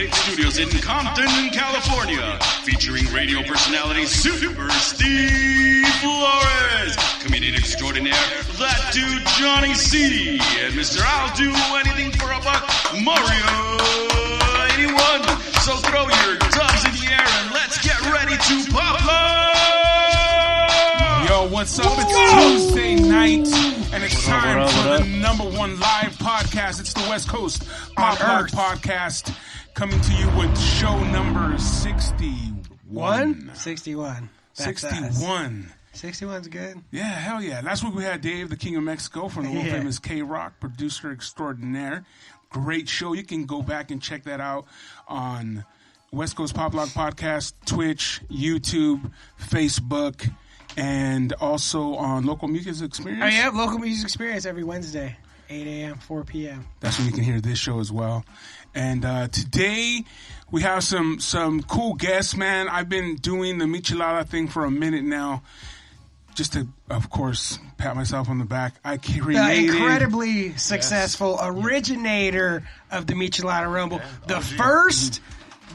Big Studios in Compton, California. Featuring radio personality Super Steve Flores. Comedian extraordinaire, that dude Johnny C. And Mr. I'll do anything for a buck, Mario 81. So throw your dubs air and let's get ready to pop log. Yo, what's up? It's Tuesday night, and it's time for the number one live podcast. It's the West Coast Pop Log Podcast, coming to you with show number 61. One? 61. That's us. 61. 61's good. Yeah, hell yeah. Last week we had Dave, the King of Mexico, from the world Yeah. famous K Rock, producer extraordinaire. Great show. You can go back and check that out on West Coast Pop Log Podcast, Twitch, YouTube, Facebook, and also on Local Music Experience. Oh, yeah, local music experience every Wednesday, 8 a.m., 4 p.m. That's when you can hear this show as well. And uh, today we have some some cool guests, man. I've been doing the Michelada thing for a minute now. Just to, of course, pat myself on the back. I created The created incredibly successful originator of the Michelada Rumble. the first,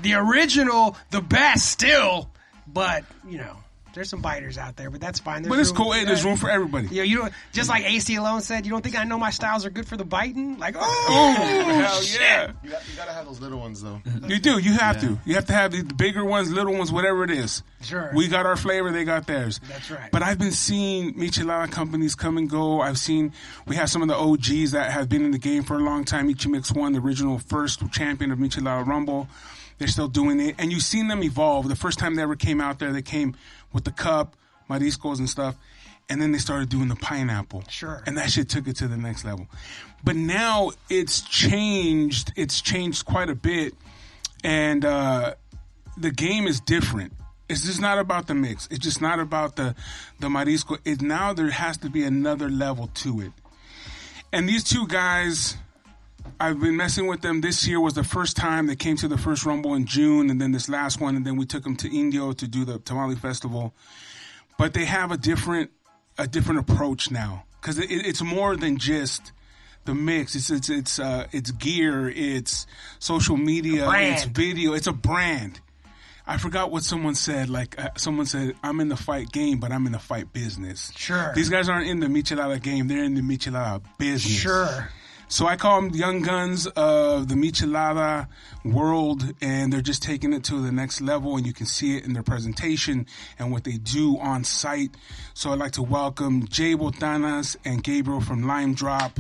the original, the best still, but, you know, there's some biters out there, but that's fine. There's But it's room- cool. Hey, there's room for everybody. Yeah, You know, you just like AC alone said, you don't think I know my styles are good for the biting? Like, Oh, oh, hell yeah. You, got, you gotta have those little ones though. You do. You have to. You have to have the bigger ones, little ones, whatever it is. Sure. We got our flavor. They got theirs. That's right. But I've been seeing Michelada companies come and go. I've seen we have some of the OGs that have been in the game for a long time. Ichimix won the original first champion of Michelada Rumble. They're still doing it, and you've seen them evolve. The first time they ever came out there, they came with the cup, mariscos, and stuff. And then they started doing the pineapple. Sure. And that shit took it to the next level. But now it's changed. It's changed quite a bit. And uh, the game is different. It's just not about the mix. It's just not about the the marisco. It now there has to be another level to it. And these two guys, I've been messing with them. This year was the first time they came to the first Rumble in June, and then this last one, and then we took them to Indio to do the Tamale Festival. But they have a different a different approach now because it, it's more than just the mix. It's it's it's uh, it's gear. It's social media. It's video. It's a brand. I forgot what someone said. Like uh, someone said, "I'm in the fight game, but I'm in the fight business." Sure. These guys aren't in the Michelada game; they're in the Michelada business. sure. So I call them young guns of the Michelada world, and they're just taking it to the next level, and you can see it in their presentation and what they do on site. So I'd like to welcome Jay Botanas and Gabriel from Lime Drop.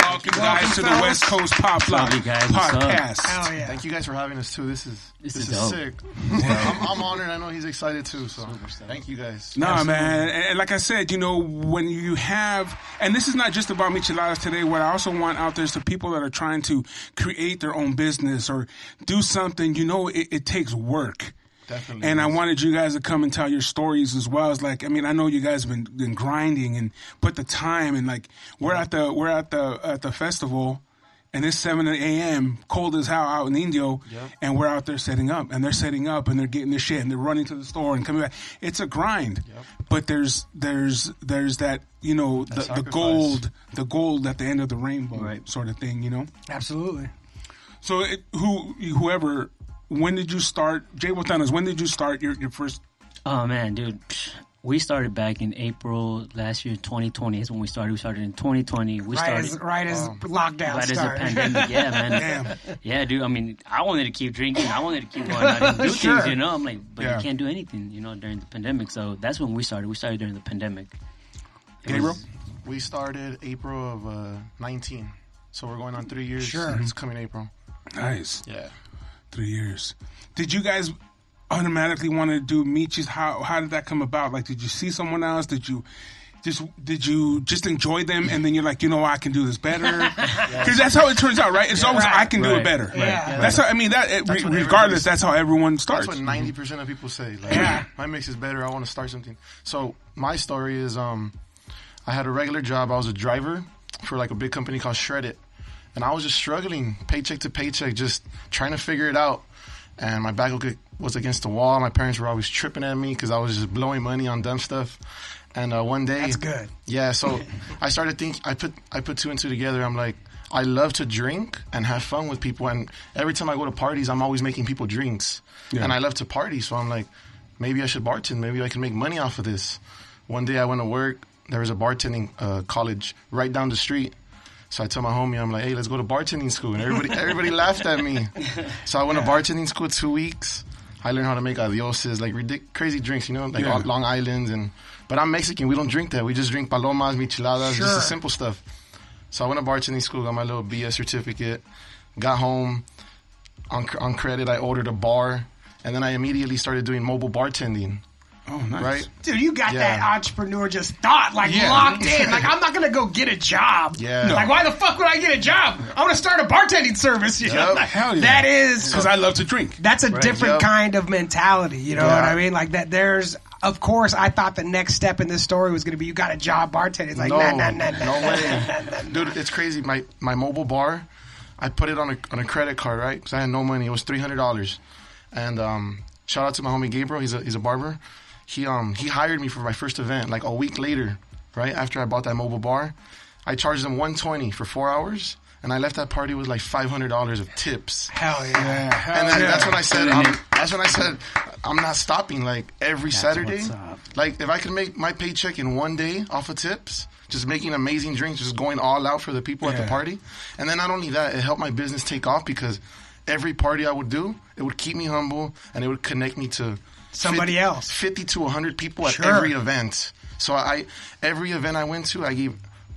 Welcome, guys, to the. West Coast Pop Lock up, you guys? What's up? podcast. Hell yeah. Thank you guys for having us too. This is This this, is is, dope. sick. I'm, I'm honored. I know he's excited too. So thank you guys. Nah, man. And, and like I said, you know, when you have, and this is not just about micheladas today. What I also want out there is the people that are trying to create their own business or do something. You know, it, it takes work. Definitely. And I wanted you guys to come and tell your stories as well. It's like, I mean, I know you guys have been, been grinding and put the time and like, we're at the we're at the at the festival. And it's 7 a.m., cold as hell out in Indio, and we're out there setting up, and they're setting up, and they're getting their shit, and they're running to the store and coming back. It's a grind, but there's there's there's that you know the, the gold the gold at the end of the rainbow Right. sort of thing, you know. Absolutely. So it, who whoever, when did you start? Jay Botanas, when did you start your your first? Oh man, dude, we started back in April last year, 2020. Is when we started. We started in 2020. We Right started as, right as lockdown right as a started. pandemic. Yeah, man. Damn. Yeah, dude. I mean, I wanted to keep drinking. I wanted to keep going out and do Sure. things. You know, I'm like, but Yeah. you can't do anything. You know, during the pandemic. So that's when we started. We started during the pandemic. It Gabriel? was- we started April of uh, 19. So we're going on three years. Sure. It's coming April. Nice. Yeah. Three years. Did you guys automatically want to do Michis? How how did that come about? Like, did you see someone else? Did you just did you just enjoy them and then you're like, you know, I can do this better? Because that's how it turns out, right? It's always I can do it Right. better. Yeah. That's how I mean that. It, That's re- regardless, that's how everyone starts. That's what 90% of people say. Like, my mix is better. I want to start something. So my story is, um, I had a regular job. I was a driver for like a big company called Shred-it. And I was just struggling paycheck to paycheck, just trying to figure it out. and my back was against the wall. My parents were always tripping at me because I was just blowing money on dumb stuff. And uh, one day, That's good. Yeah, so I started thinking. I put I put two and two together. I'm like, I love to drink and have fun with people. And every time I go to parties, I'm always making people drinks. Yeah. And I love to party, so I'm like, maybe I should bartend. Maybe I can make money off of this. One day I went to work. There was a bartending uh, college right down the street. So I told my homie, I'm like, hey, let's go to bartending school. And everybody, everybody laughed at me. So I went to bartending school two weeks. I learned how to make adioses, like ridic- crazy drinks, you know, like Yeah. Long Island's. And but I'm Mexican. We don't drink that. We just drink palomas, micheladas, Sure. just the simple stuff. So I went to bartending school, got my little BS certificate, got home. On, on credit, I ordered a bar, and then I immediately started doing mobile bartending. Oh, nice. Right? Dude, you got Yeah. that entrepreneur just thought, like Yeah. locked in. Like, I'm not gonna go get a job. Yeah. No. Like, why the fuck would I get a job? I'm gonna start a bartending service. You know? Like, Hell yeah. That is Because I love to drink. that's a different Yep. kind of mentality. You know Yeah. what I mean? Like that. There's, of course, I thought the next step in this story was going to be you got a job bartending. It's like, no, nah, nah, nah, nah, no nah, way, nah, nah, nah. dude. It's crazy. My my mobile bar, I put it on a on a credit card, right? Because I had no money. It was three hundred dollars, and um, shout out to my homie Gabriel. He's a he's a barber. He um he hired me for my first event. Like a week later, right after I bought that mobile bar, I charged him one twenty for four hours, and I left that party with like five hundred dollars of tips. Hell yeah. Yeah, hell And then yeah. that's when I said, um, that's when I said, I'm not stopping. Like every Saturday, like if I can make my paycheck in one day off of tips, just making amazing drinks, just going all out for the people at the party, and then not only that, it helped my business take off because every party I would do, it would keep me humble and it would connect me to Somebody 50 else. fifty to hundred people at Sure. every event. So I every event I went to, I gave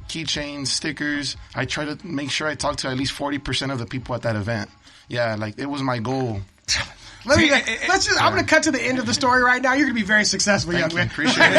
keychains, stickers. I try to make sure I talk to at least forty percent of the people at that event. Yeah, like it was my goal. Let me. See, it- it- let's just. I'm going to cut to the end of the story right now. You're going to be very successful, Thank young you, man. appreciate it.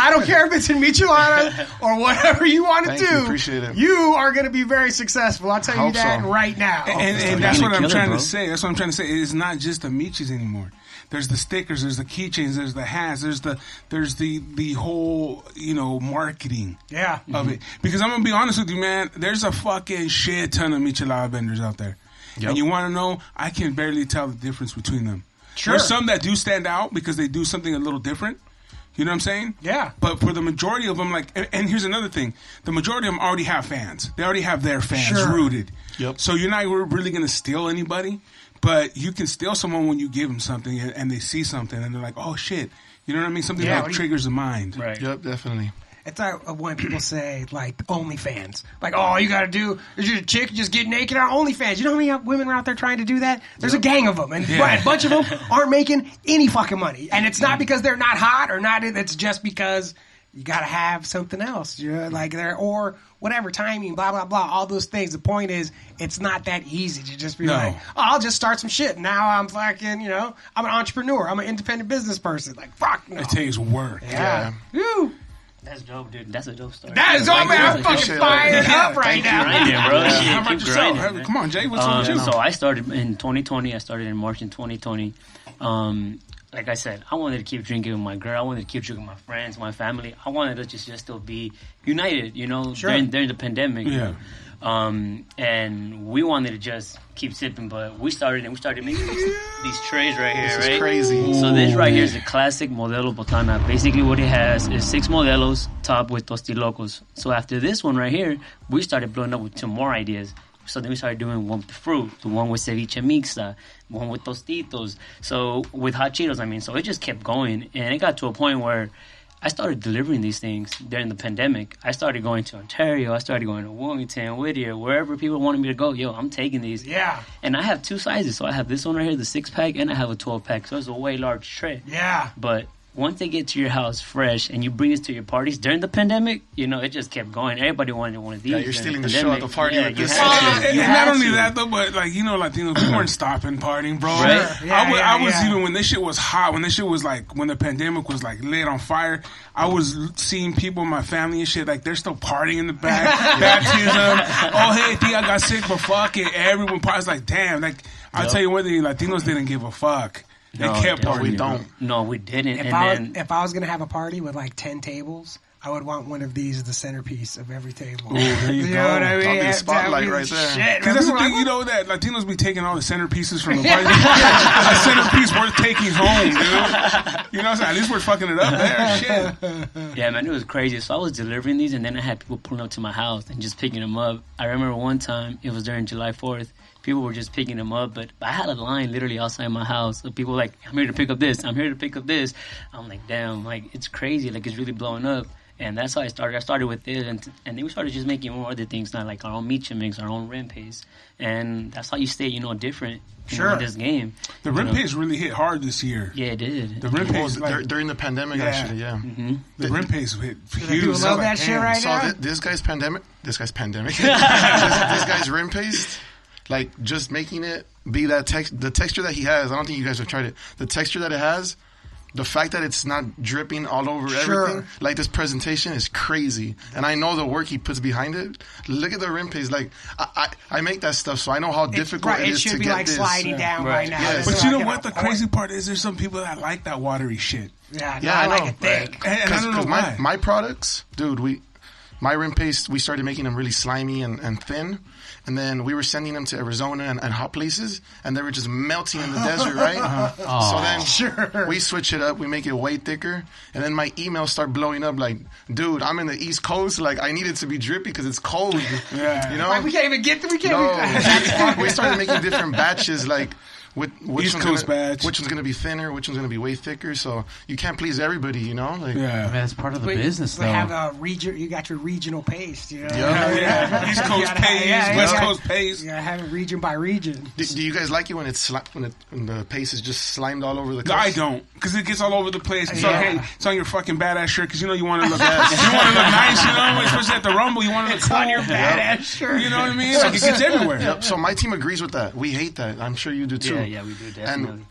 I don't care if it's in Michelada or whatever you want to Thank do. you, appreciate it. You are going to be very successful. I'll tell you that so. right now. And, and You're that's what I'm kill it, trying to say. That's what I'm trying to say. It's not just the Michis anymore. There's the stickers. There's the keychains. There's the hats. There's the there's the the whole you know marketing yeah. of it. Mm-hmm. Because I'm gonna be honest with you, man. There's a fucking shit ton of Michelada vendors out there, and you want to know? I can barely tell the difference between them. Sure. There's some that do stand out because they do something a little different. You know what I'm saying? Yeah. But for the majority of them, like, and, and here's another thing: the majority of them already have fans. They already have their fans Sure. rooted. Yep. So you're not re- really going to steal anybody, but you can steal someone when you give them something and, and they see something and they're like, "Oh shit!" You know what I mean? Something Yeah, that what you- triggers the mind. Right. Yep, definitely. It's like uh, when people say like OnlyFans, like all you got to do is you're a chick, just get naked on OnlyFans. You know how many uh, women are out there trying to do that? There's a gang of them, and Yeah. a bunch of them aren't making any fucking money. And it's not because they're not hot or not. It's just because you got to have something else, you know, like there or whatever timing, blah blah blah, all those things. The point is, it's not that easy to just be No. like, oh, I'll just start some shit. Now I'm fucking, you know, I'm an entrepreneur. I'm an independent business person. Like fuck, no. It takes work. yeah. Woo. That's dope, dude. That's a dope story. That is all, man. I'm fucking fired it. up right Thank now. grinding, bro. Shit, How about keep yourself? grinding, man. Come on, Jay. What's up Um, with you? so I started in 2020. I started in March in 2020. Um, like I said, I wanted to keep drinking with my girl. I wanted to keep drinking with my friends, my family. I wanted to just, just still be united, you know, Sure. during, during the pandemic. Yeah. Um, and we wanted to just keep sipping, but we started and we started making these, these trays right here, This is right? crazy. So this right here is a classic Modelo Botana. Basically, what it has is six Modelos topped with Tostilocos. So after this one right here, we started blowing up with two more ideas. So then we started doing one with fruit, the one with ceviche mixta, one with tostitos. So with hot Cheetos, I mean, so it just kept going, and it got to a point where I started delivering these things during the pandemic. I started going to Ontario. I started going to Wilmington, Whittier, wherever people wanted me to go. Yo, I'm taking these. Yeah. And I have two sizes. So I have this one right here, the six pack, and I have a 12 pack. So it's a way large tray. Yeah. But once they get to your house fresh and you bring it to your parties during the pandemic, you know, it just kept going. Everybody wanted one of these. Yeah, you're during stealing the show at the party Yeah, with you this. had Uh, to. and You not only to. that though, but like you know, Latinos, we weren't stopping partying, bro. Right. I, Yeah, wa- yeah, I was yeah. even when this shit was hot, when this shit was like when the pandemic was like lit on fire. I was seeing people in my family and shit like they're still partying in the back, baptism. Oh hey, Tia got sick, but fuck it, everyone parties like damn. Like I'll tell you one thing, Latinos didn't give a fuck. They No, kept no, we don't. No, we didn't. If and I then was, if I was gonna have a party with like ten tables, I would want one of these as the centerpiece of every table. there you know go. what I mean? That'll be the spotlight right there. Shit, Because that's the thing, you know that Latinos be taking all the centerpieces from the party. a centerpiece worth taking home, dude. You know what I'm saying? At least we're fucking it up there. Shit. Yeah, man, it was crazy. So I was delivering these, and then I had people pulling up to my house and just picking them up. I remember one time, it was during July 4th, people were just picking them up, but I had a line literally outside my house of people like, I'm here to pick up this, I'm here to pick up this. I'm like, damn, like, it's crazy, like, it's really blowing up. And that's how I started. I started with this, and, and then we started just making more other things now, like our own meat mix, our own rim paste. And that's how you stay, you know, different you know, Sure. in this game. The You rim paste really hit hard this year. Yeah, it did. The rim Well, paste, dur- like, during the pandemic, Yeah. actually, yeah. Mm-hmm. the rim paste hit People huge. love Like, that shit right So now. thi- this guy's pandemic, this guy's pandemic, this, this guy's rim paste, like just making it be that text, the texture that he has. I don't think you guys have tried it. The texture that it has, the fact that it's not dripping all over Sure. everything, like this presentation is crazy. And I know the work he puts behind it. Look at the rim paste. Like I, I, I make that stuff, so I know how It- difficult right, it it is should to be get like this. sliding down right, Right. now. Yes. It's But you know what? The crazy part is there's some people that like that watery shit. Yeah, Yeah, I, I like know. it thick. And, and I don't know Because my, why. my products, dude, we my rim paste, we started making them really slimy and, and thin. And then we were sending them to Arizona and, and hot places, and they were just melting in the desert, right? Uh-huh. So then Sure. we switch it up, we make it way thicker, and then my emails start blowing up like, dude, I'm in the East Coast, like I need it to be drippy because it's cold. Yeah. You know? Like, we can't even get. We can't. No, we started making different batches, like which, which East one's Coast gonna, batch. which one's gonna be thinner, which one's gonna be way thicker. So you can't please everybody, you know? Like, I mean, Yeah. that's part of the We- business, we though. have a region. You got your regional paste. You know? Yeah. yeah. East Coast gotta- pace, yeah, you West gotta- Coast pace. You gotta have it region by region. Do, do you guys like it when it's sli- when, it, when the paste is just slimed all over the? No, I don't, because it gets all over the place. It's, Yeah. on, hey, it's on your fucking badass shirt, because you know you want to look, you want to look nice, you know, especially at the Rumble, you want to look It's on your cool. badass shirt. You know what I mean? Like it gets everywhere. Yep. So my team agrees with that. We hate that. I'm sure you do too. Yeah, yeah, we do, definitely. And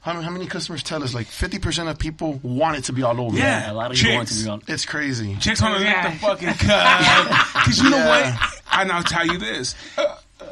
how, how many customers tell us like 50% of people want it to be all over? Yeah. a lot of people want it to Chicks. be on. It's crazy. Chicks want to Yeah. lick the fucking cut. Because you know what? And I'll tell you this: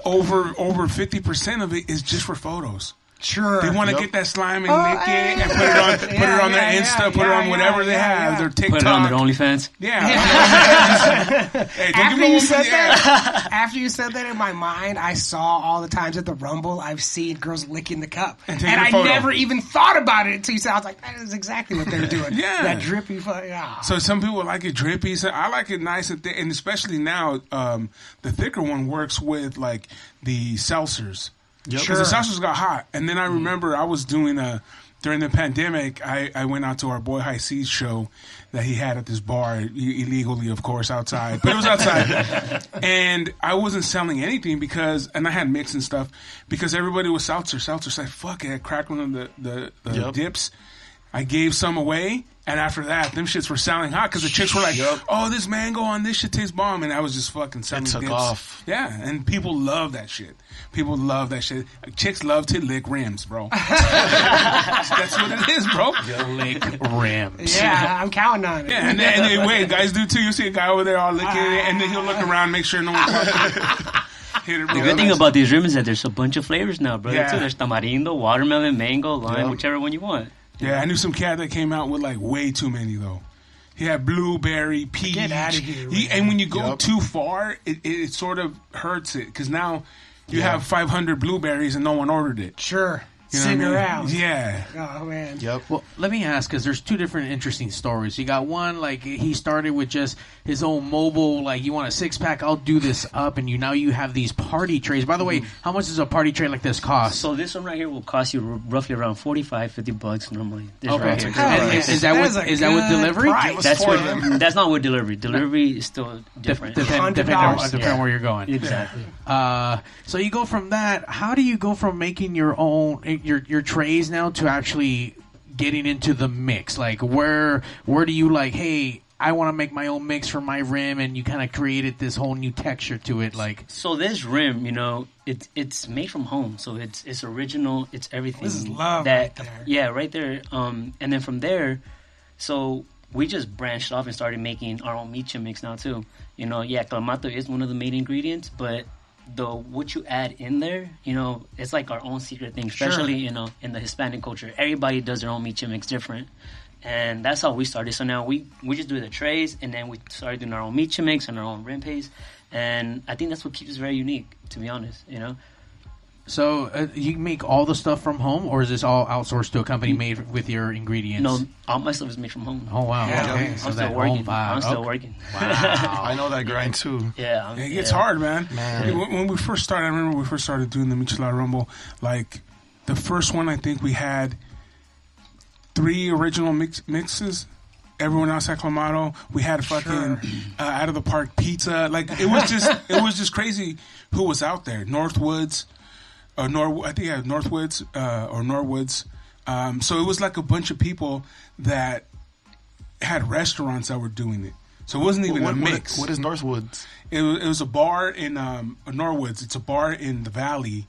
over over fifty percent of it is just for photos. Sure. They want to Yep. get that slime and Oh, lick yeah, it and put it on, put it yeah, on their yeah, Insta, yeah, put it on yeah, whatever yeah, they have, yeah. their TikTok. Put it on their OnlyFans. Yeah. hey, don't After you said that, after you said that in my mind, I saw all the times at the Rumble I've seen girls licking the cup, and, taking a I photo. never even thought about it until you said. I was like, that is exactly what they're doing. Yeah. that drippy. Fu- yeah. So some people like it drippy. So I like it nice and thick, and especially now, um, the thicker one works with like the seltzers. Yep. Because the seltzers got hot, and then I mm-hmm. remember I was doing a during the pandemic. I, I went out to our boy High Seas show that he had at this bar illegally, of course, outside, but it was outside, and I wasn't selling anything because, and I had mix and stuff because everybody was seltzer. Seltzer said, "Fuck it," I cracked one of the the, the Yep. dips. I gave some away, and after that, them shits were selling hot because the chicks were like, Yup. "Oh, this mango on this shit tastes bomb," and I was just fucking selling took dips. off. Yeah, and people love that shit. People love that shit. Chicks love to lick rims, bro. That's what it is, bro. Lick rims. Yeah, I'm counting on it. Yeah, and then, and then wait, guys do too. You see a guy over there all licking it, and then he'll look around, make sure no one hit it. The good thing about these rims is that there's a bunch of flavors now, brother. Yeah. Too. There's tamarindo, watermelon, mango, lime, Yeah. whichever one you want. Yeah, I knew some cat that came out with like way too many though. He had blueberry, peach. Get outta here, He- and when you go Yup. too far, it, it, it sort of hurts it because now you have 500 blueberries and no one ordered it. Sure. You know Sitting what I mean? around. Yeah. Oh man. Yep. Well, let me ask because there's two different interesting stories. You got one like he started with just his own mobile, like you want a six pack, I'll do this up, and you now you have these party trays. By the way, how much does a party tray like this cost? So this one right here will cost you r- roughly around 45, 50 bucks normally. This Okay. right here. Oh, is, is that That with is is that with delivery? price. Give us That's four what. of them. That's not with delivery. Delivery is still different. Depend, depending on, $100. depending on where you're going. Exactly. Uh, so you go from that. How do you go from making your own your your trays now to actually getting into the mix? Like where where do you like? Hey, I want to make my own mix for my rim, and you kind of created this whole new texture to it. Like So this rim, you know, it's it's made from home, so it's it's original. It's everything. This is love that, right there. Yeah, right there. Um, and then from there, so we just branched off and started making our own meat mix now too. You know, yeah, clamato is one of the main ingredients, but the what you add in there, you know, it's like our own secret thing. Especially you know in the Hispanic culture, everybody does their own meat mix different. and that's how we started. So now we we just do the trays, and then we started doing our own micha mix and our own rempes, and I think that's what keeps us very unique. To be honest, you know. So uh, you make all the stuff from home, or is this all outsourced to a company made with your ingredients? No, all my stuff is made from home. Oh wow. Yeah. okay. I'm So still that working. home vibe. I'm still Okay. working. I know that grind too. yeah, I'm- It gets yeah. hard, man. Man. When, when we first started, I remember when we first started doing the Michelada Rumble. Like the first one, I think we had three original mix, mixes. Everyone else at Clamato. We had fucking uh, out of the park pizza. Like it was just, it was just crazy who was out there. Northwoods, or Nor, I think yeah, Northwoods uh, or Norwoods. Um, so it was like a bunch of people that had restaurants that were doing it. So it wasn't even What, a mix. what is Northwoods? It was, it was a bar in um, Norwoods. It's a bar in the valley,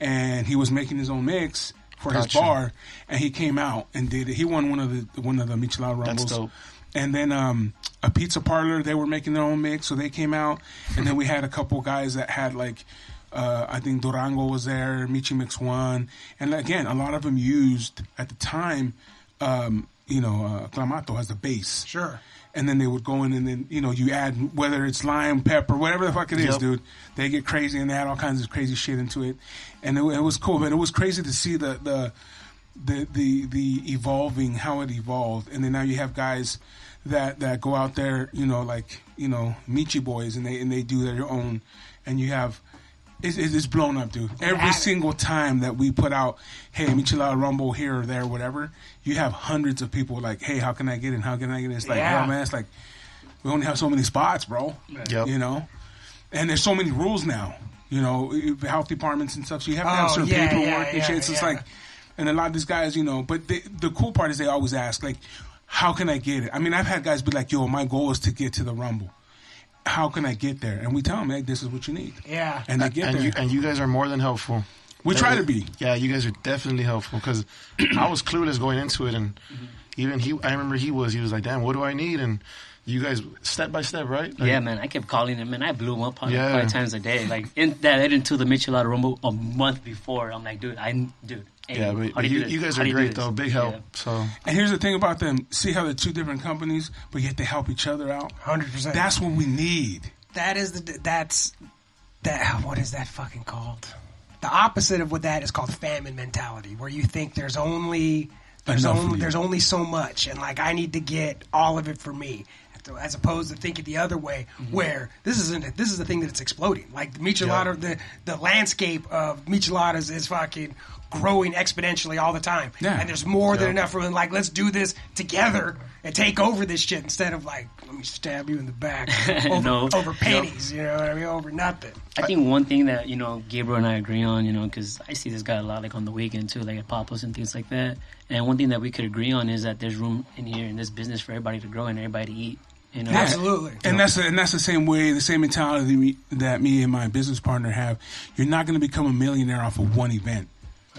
and he was making his own mix for his bar, and he came out and did it. He won one of the one of the Michelada Rumbles. dope. And then um, a pizza parlor, they were making their own mix, so they came out. And then we had a couple guys that had like, uh, I think Durango was there, Michi Mix One, and again, a lot of them used at the time, um, you know, uh, Clamato as the base Sure. and then they would go in and then you know you add whether it's lime, pepper, whatever the fuck it is, Yep. dude. They get crazy and they add all kinds of crazy shit into it, and it, it was cool. But it was crazy to see the the the the the evolving how it evolved, and then now you have guys that that go out there, you know, like you know Michi boys, and they and they do their own, and you have. It's, it's blown up, dude. Every have single time that we put out, hey, Michelada Rumble here or there, whatever, you have hundreds of people like, hey, how can I get in? How can I get in? It's like, Yeah. hell, man, it's like, we only have so many spots, bro. Yep. You know, and there's so many rules now. You know, health departments and stuff. So you have to have Oh, certain yeah, paperwork yeah, and yeah, shit. So it's yeah. like, and a lot of these guys, you know. But they, the cool part is they always ask, like, how can I get it? I mean, I've had guys be like, yo, my goal is to get to the Rumble. How can I get there? And we tell them, hey, this is what you need. Yeah. And they get and there. you and you guys are more than helpful. we try to be. Yeah, you guys are definitely helpful because I was clueless going into it, and even he, I remember he was. He was like, "Damn, what do I need?" And you guys, step by step, right? Like, Yeah, man, I kept calling him, and I blew him up probably Yeah. five times a day. Like in that led into the Michelada Rumble a month before. I'm like, dude, I dude. Hey, Yeah, but, but you, you, do this? you guys are do you do great though. Big help. Yeah. So And here's the thing about them. See how they're two different companies, but yet they help each other out? Hundred percent. That's what we need. that is the that's that what is that fucking called? The opposite of what that is called famine mentality, where you think there's only there's Enough only there's only so much, and like I need to get all of it for me. As opposed to thinking the other way, Mm-hmm. where this isn't this is the thing that it's exploding. Like the michelada, the the landscape of micheladas is fucking growing exponentially all the time. Yeah. And there's more than enough room. Like let's do this together and take over this shit instead of like let me stab you in the back over, No. over pennies. You know what I mean? Over nothing. I think one thing that you know Gabriel and I agree on, you know, because I see this guy a lot, like on the weekend too, like at Papos and things like that. And one thing that we could agree on is that there's room in here in this business for everybody to grow and everybody to eat. You know, Yeah. Absolutely. And that's the, and that's the same way, the same mentality me, that me and my business partner have. You're not going to become a millionaire off of one event.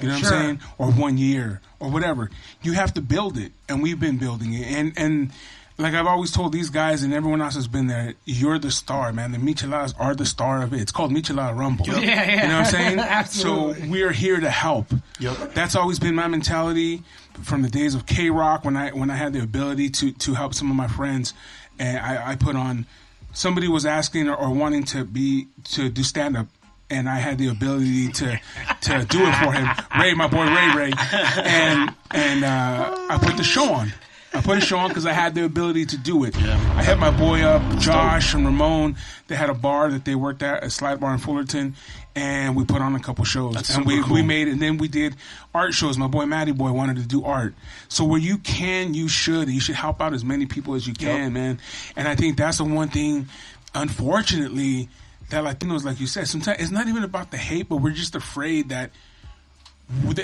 You know what Sure. I'm saying? Or one year or whatever. You have to build it, and we've been building it. And and like I've always told these guys and everyone else has been there, you're the star, man. The micheladas are the star of it. It's called Michelada Rumble. Yeah, yeah. You know what I'm saying? Absolutely. So we're here to help. Yep. That's always been my mentality from the days of K Rock when I when I had the ability to to help some of my friends, and I, I put on. Somebody was asking or, or wanting to be to do stand up, and I had the ability to to do it for him. Ray, my boy Ray Ray, and and uh, I put the show on. I put a show on because I had the ability to do it. I had my boy up, Josh and Ramon. They had a bar that they worked at, a slide bar in Fullerton, and we put on a couple shows. That's and we, super we cool. made and then we did art shows. My boy Matty Boy wanted to do art. So where you can, you should. You should help out as many people as you can, man. And I think that's the one thing, unfortunately, that Latinos, like you said, sometimes it's not even about the hate, but we're just afraid that.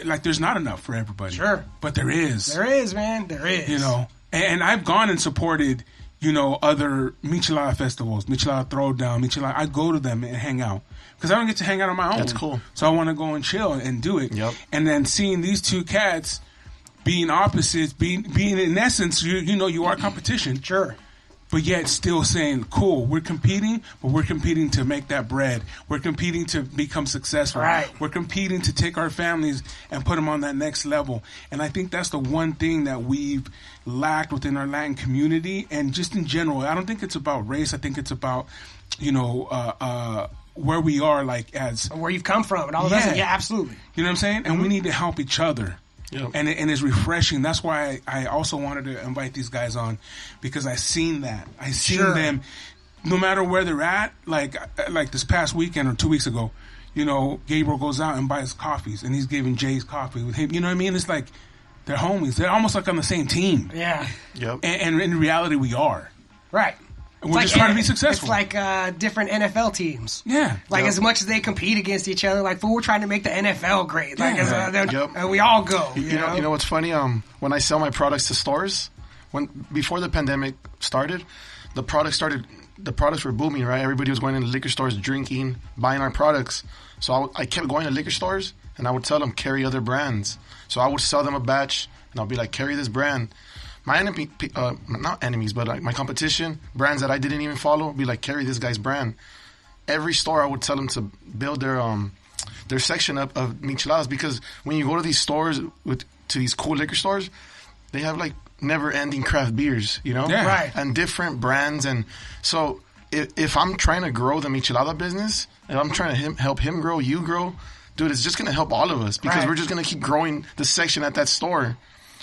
Like there's not enough for everybody. Sure. but there is There is, man. There is. you know. And, and I've gone and supported, you know, other Michelada festivals, Michelada Throwdown, Michelada. I go to them and hang out because I don't get to hang out on my own. That's cool. So I want to go and chill and do it. Yep. And then seeing these two cats being opposites, being being in essence, you you know, you are competition. Sure. But yet still saying, "Cool, we're competing, but we're competing to make that bread. We're competing to become successful. Right. We're competing to take our families and put them on that next level." And I think that's the one thing that we've lacked within our Latin community, and just in general. I don't think it's about race. I think it's about, you know, uh, uh, where we are, like as Where you've come from and all of that. Yeah. Yeah, absolutely. you know what I'm saying? And we need to help each other. Yep. And, and it's refreshing. That's why I, I also wanted to invite these guys on because I seen that. I seen Sure. them, no matter where they're at. Like uh, like this past weekend or two weeks ago, you know, Gabriel goes out and buys coffees, and he's giving Jay's coffee with him. You know what I mean? It's like they're homies. They're almost like on the same team. Yeah. Yep. And, and in reality, we are. Right. And we're just trying to be successful. It's like uh, different NFL teams. Yeah. Like Yep. as much as they compete against each other, like fool, we're trying to make the NFL great. Like Yeah. as, uh, Yep. and we all go. You, You know, you know what's funny? Um, when I sell my products to stores, when before the pandemic started, the products started. The products were booming, right? Everybody was going into liquor stores, drinking, buying our products. So I, w- I kept going to liquor stores, and I would tell them carry other brands. So I would sell them a batch, and I'll be like, carry this brand. My enemy, uh, not enemies, but like my competition, brands that I didn't even follow, be like, carry this guy's brand. Every store, I would tell them to build their um their section up of micheladas because when you go to these stores with to these cool liquor stores, they have like never ending craft beers, you know, Yeah. Right. and different brands. And so if, if I'm trying to grow the michelada business, if I'm trying to him, help him grow, you grow, dude, it's just gonna help all of us because Right. we're just gonna keep growing the section at that store.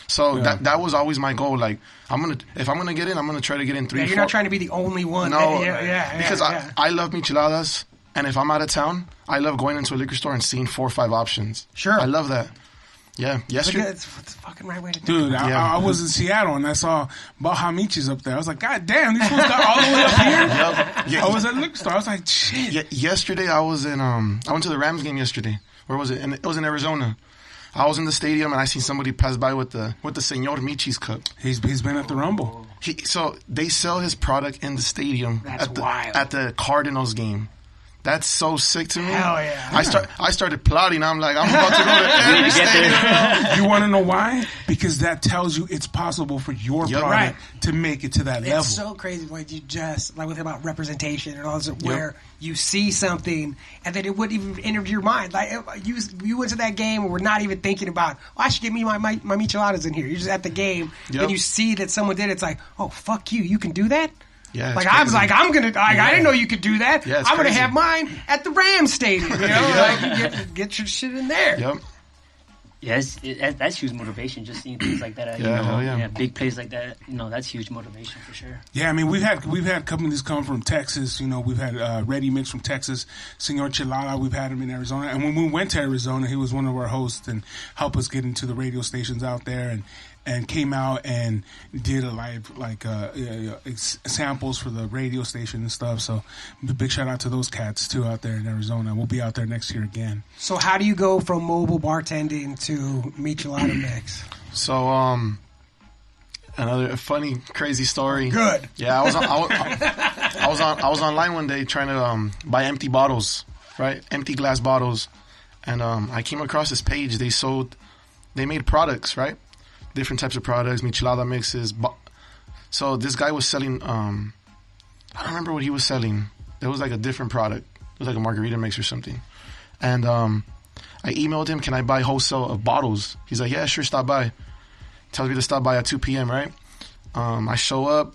So that that was always my goal. Like I'm gonna if I'm gonna get in, I'm gonna try to get in three. Yeah, you're four- not trying to be the only one. no, yeah, yeah, yeah, because yeah. I, I love micheladas, and if I'm out of town, I love going into a liquor store and seeing four or five options. Sure. I love that. Yeah, yesterday. at- it's, it's the fucking right way to do Dude, it. I, Yeah. I, I was in Seattle and I saw Baja Michis up there. I was like, God damn, these fools got all the way up here. Yep. Yeah, I was at the liquor store. I was like, shit. Ye- yesterday I was in um I went to the Rams game yesterday. Where was it? And it was in Arizona. I was in the stadium and I seen somebody pass by with the with the Senor Michi's cup. He's, he's been at the Rumble. He so they sell his product in the stadium That's at the wild. at the Cardinals game. That's so sick to me. Hell yeah. I start I started plotting. I'm like I'm about to go to every get there. You want to know why? Because that tells you it's possible for your Yup. product to make it to that level. It's so crazy what you just like with about representation and all this, where you see something and then it wouldn't even enter your mind. Like you, you went to that game and we're not even thinking about. Oh, I should get me my my, my micheladas in here. You're just at the game, Yep. then you see that someone did. it. It's like, oh fuck you, you can do that. Yeah, it's like I was like, I'm gonna. Like, I didn't know you could do that. Yeah, I'm gonna have mine at the Rams Stadium. You know, like get, get your shit in there. Yep. Yes, it, that's huge motivation. Just seeing things like that. you Yeah, know, hell yeah. big plays like that. You know, that's huge motivation for sure. Yeah, I mean we've had we've had companies come from Texas. You know, we've had uh, Ready Mix from Texas, Senor Chilala. We've had him in Arizona, and when we went to Arizona, he was one of our hosts and helped us get into the radio stations out there, and and came out and did a live like uh, uh, ex- samples for the radio station and stuff. So big shout out to those cats too out there in Arizona. We'll be out there next year again. So how do you go from mobile bartending to michelada mix? So um, another funny, crazy story. Good. Yeah, I was on, I was, I was on I was online one day trying to um, buy empty bottles, right? Empty glass bottles, and um, I came across this page. They sold, they made products, right? Different types of products, michelada mixes. So this guy was selling. Um, I don't remember what he was selling. It was like a different product. It was like a margarita mix or something. And um, I emailed him, "Can I buy wholesale of bottles?" He's like, "Yeah, sure, stop by." Tells me to stop by at 2 p.m. Right? Um, I show up.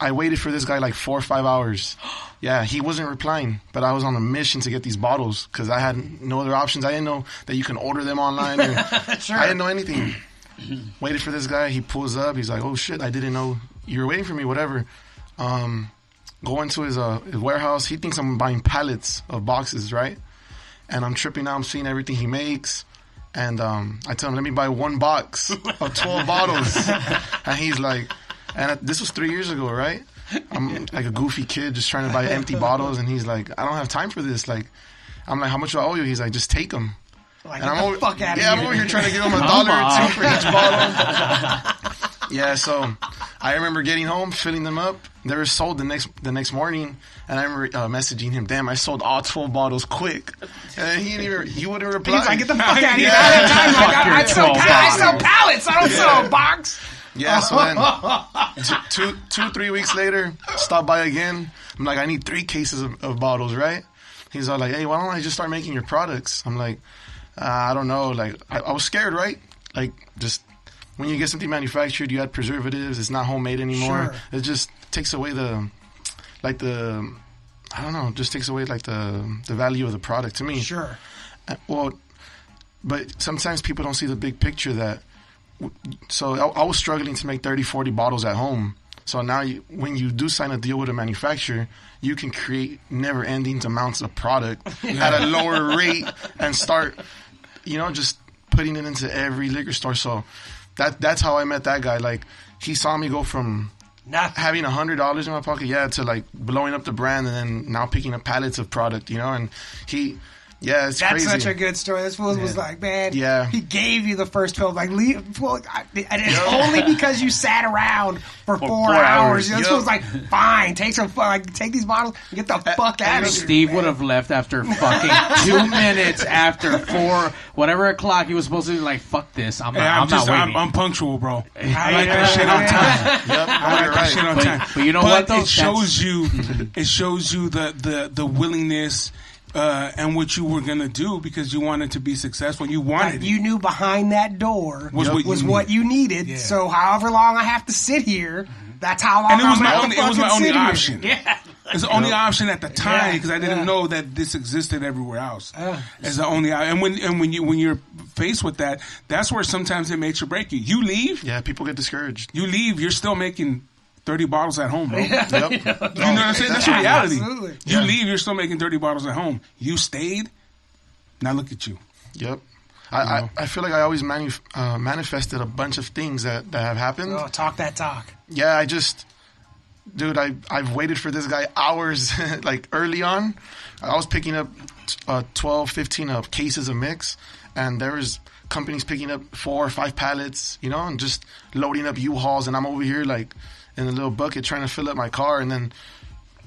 I waited for this guy like four or five hours. Yeah, he wasn't replying, but I was on a mission to get these bottles because I had no other options. I didn't know that you can order them online. Sure. I didn't know anything. waited for this guy. He pulls up. He's like, "Oh shit, I didn't know you were waiting for me." Whatever. Um, go into his, uh, his warehouse. He thinks I'm buying pallets of boxes, right? And I'm tripping out. I'm seeing everything he makes. And um, I tell him, let me buy one box of 12 bottles. And he's like, and this was three years ago, right? I'm like a goofy kid just trying to buy empty bottles. And he's like, I don't have time for this. Like, I'm like, how much do I owe you? He's like, just take them. Like, And get I'm the over, fuck out of yeah, here. I'm over here trying to give him a dollar or two for each bottle. yeah, so I remember getting home, filling them up. They were sold the next the next morning, and I remember uh, messaging him, "Damn, I sold all twelve bottles quick," and he didn't even he wouldn't reply. He's like, get the fuck out of here. Yeah. I don't have time. Like, I, I, sell, 12 I sell pallets. I don't sell a box. Yeah, so then t- two, two, three weeks later, stop by again. I'm like, I need three cases of, of bottles, right? He's all like, hey, why don't I just start making your products? I'm like, I don't know. Like, I, I was scared, right? Like, just when you get something manufactured, you add preservatives. It's not homemade anymore. Sure. It just takes away the, like the, I don't know, just takes away like the the value of the product to me. Sure. Uh, Well, but sometimes people don't see the big picture that. So I, I was struggling to make 30, 40 bottles at home. So now, you, when you do sign a deal with a manufacturer, you can create never-ending amounts of product at a lower rate and start, you know, just putting it into every liquor store. So that that's how I met that guy. Like he saw me go from Nothing. having a hundred dollars in my pocket, yeah, to like blowing up the brand and then now picking up pallets of product, you know. And he, yeah, it's That's crazy. such a good story. This fool was like, man, Yeah. he gave you the first 12. Like, leave, well, I, and it's only because you sat around for, four, four hours. hours. You this Yep. fool's like, fine, take some, fu- like, take these bottles and get the uh, fuck out of here. Steve man. would have left after fucking two minutes after four, whatever o'clock he was supposed to be like, fuck this. I'm, Hey, not, I'm, I'm, just not I'm, waiting. I'm punctual, bro. I Yeah, like that shit on time. Yep, I like you're that shit on But- time. but you know But what, though? It shows you, it shows you the the the willingness uh, and what you were gonna do because you wanted to be successful. You wanted Like, it. you knew behind that door Was was, what you what you needed. Yeah. So, however long I have to sit here, that's how long And it was I'm my gonna only- it was my only sit here. option. Yeah. It's the only option at the time Yeah, because I didn't yeah. know that this existed everywhere else. Yeah. It's the only and when and when you when you're faced with that, that's where sometimes it makes or break you. You leave, Yeah, people get discouraged. you leave, you're still making thirty bottles at home, bro. Yep. You know what I'm saying? That's the reality. absolutely. You Yeah. leave, you're still making 30 bottles at home. You stayed. Now look at you. Yep. I, I, I feel like I always manu- uh, manifested a bunch of things that, that have happened. Oh, talk that talk. Yeah, I just, dude, I I've waited for this guy hours. like early on, I was picking up uh, 12, 15 of cases of mix, and there was companies picking up four or five pallets, you know, and just loading up U-Hauls, and I'm over here like in a little bucket trying to fill up my car, and then,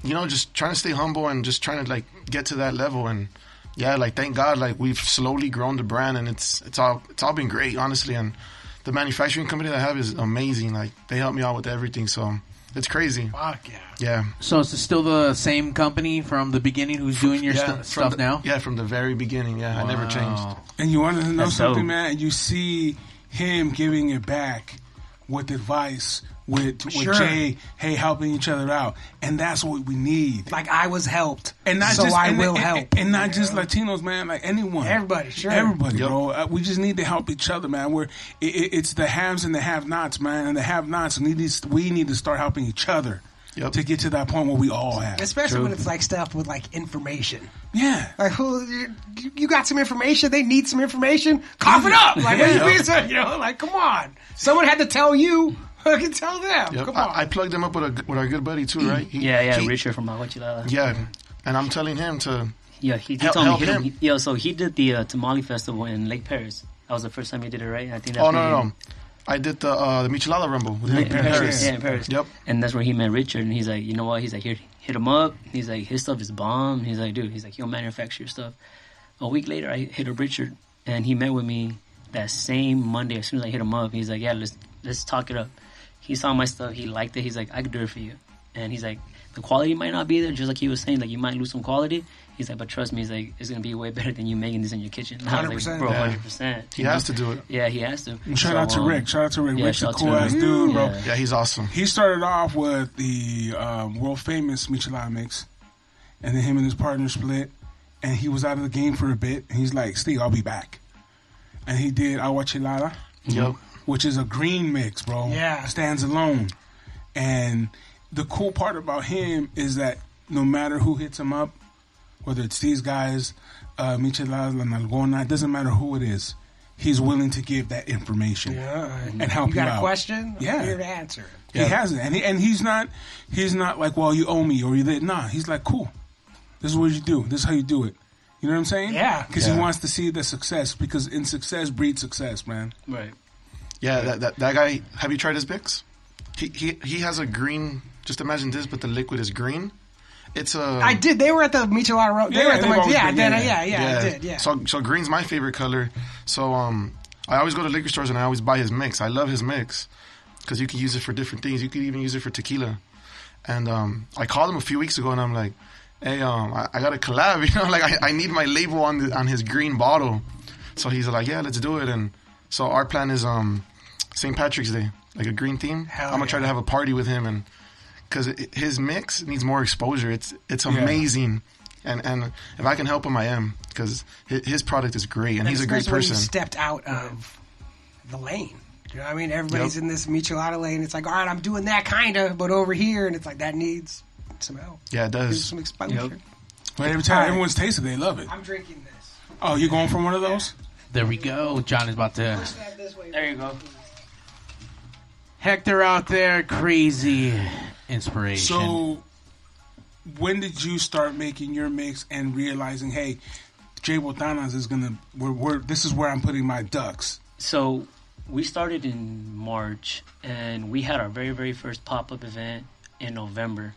you know, just trying to stay humble and just trying to like get to that level and. Yeah, like thank God, like we've slowly grown the brand, and it's it's all it's all been great, honestly. And the manufacturing company that I have is amazing. Like they help me out with everything, so it's crazy. Fuck yeah. Yeah, so it's still the same company from the beginning who's doing your yeah, stu- stuff the- now? Yeah, from the very beginning. Yeah, I never changed. And you want to know That's something, dope. man? You see him giving it back with advice, with, with Sure. Jay, hey, helping each other out. And that's what we need. Like I was helped, and not so just I and, will and- help. and not just Latinos, man. Like anyone, Everybody, sure. everybody, Yep. bro. Uh, we just need to help each other, man. We're it, it, it's the haves and the have-nots, man, and the have-nots need to, we need to start helping each other Yep. to get to that point where we all have. Especially when it's like stuff with like information. yeah, Like, who, you, you got some information, they need some information, cough it up. Like, what do you mean? You know, like, come on. Someone had to tell you, I can tell them. Yep. Come on. I, I plugged him up with a with our good buddy too, right? He- Yeah, yeah, he- Richard from Aguachilada. Yeah, and I'm telling him to. Yeah, he, he Help- told me. help He, him. he, yeah, so he did the uh, tamale festival in Lake Perris. That was the first time he did it, right? I think. That's Oh no, no, no! I did the uh, the Michelada Rumble with Yeah, Nick in Perris. Perris. Yeah, in Perris. Yep. And that's where he met Richard, and he's like, you know what? He's like, here, hit him up. He's like, his stuff is bomb. He's like, dude, he's like, he'll manufacture your stuff. A week later, I hit up Richard, and he met with me that same Monday. As soon as I hit him up, he's like, yeah, let's let's talk it up. He saw my stuff. He liked it. He's like, I could do it for you. And he's like, the quality might not be there, just like he was saying, like you might lose some quality. He's like, but trust me, he's like, it's gonna be way better than you making this in your kitchen. And I was 100%. like, bro, Yeah. hundred percent. He has to do it. Yeah, he has to. And shout So, out to um, Rick. Shout out to Rick. yeah, Rick's a shout out to cool ass Rick. dude, bro. Yeah. Yeah, he's awesome. He started off with the um, world famous Michelada mix, and then him and his partner split, and he was out of the game for a bit. And he's like, "Steve, I'll be back," and he did Agua Chilada, Yep. Which is a green mix, bro. Yeah. stands alone. And the cool part about him is that no matter who hits him up, whether it's these guys, uh, Michelada, La Nalgona, it doesn't matter who it is, he's willing to give that information Yeah. and help you you, got out. a question? I'm Yeah. here to answer it. He hasn't, and he, and he's not he's not like, well, you owe me or you did. Nah, he's like, cool. This is what you do. This is how you do it. You know what I'm saying? Yeah. Because he wants to see the success. Because in success breeds success, man. Right. Yeah, that, that that guy. Have you tried his Bix? He he he has a green. Just imagine this, but the liquid is green. It's a. I did. They were at the Michelada Road. They Yeah, were at the they've always yeah, been, then, yeah, yeah, yeah, I did. Yeah. So so green's my favorite color. So um, I always go to liquor stores and I always buy his mix. I love his mix, because you can use it for different things. You could even use it for tequila. And um, I called him a few weeks ago, and I'm like, "Hey, um, I, I got a collab. You know, like I, I need my label on the, on his green bottle." So he's like, "Yeah, let's do it." And so our plan is um, St. Patrick's Day, like a green theme. Hell I'm gonna try to have a party with him, and because his mix needs more exposure. It's it's amazing. And and if I can help him, I am because his, his product is great, and he's a great Especially when you person. stepped out of the lane. You know what I mean? Everybody's Yep. in this michelada lane. It's like, all right, I'm doing that kind of, but over here, and it's like that needs some help. Yeah, it Needs does. some exposure. Yep. But every time All right. everyone's tasted, it, they love it. I'm drinking this. Oh, you going for one of those? There we go. John is about to. Stab this way. There you go. Hector out there, crazy inspiration. So, when did you start making your mix and realizing, hey, Jay Botanas is gonna, we're, we're, this is where I'm putting my ducks. So we started in March, and we had our very very first pop up event in November.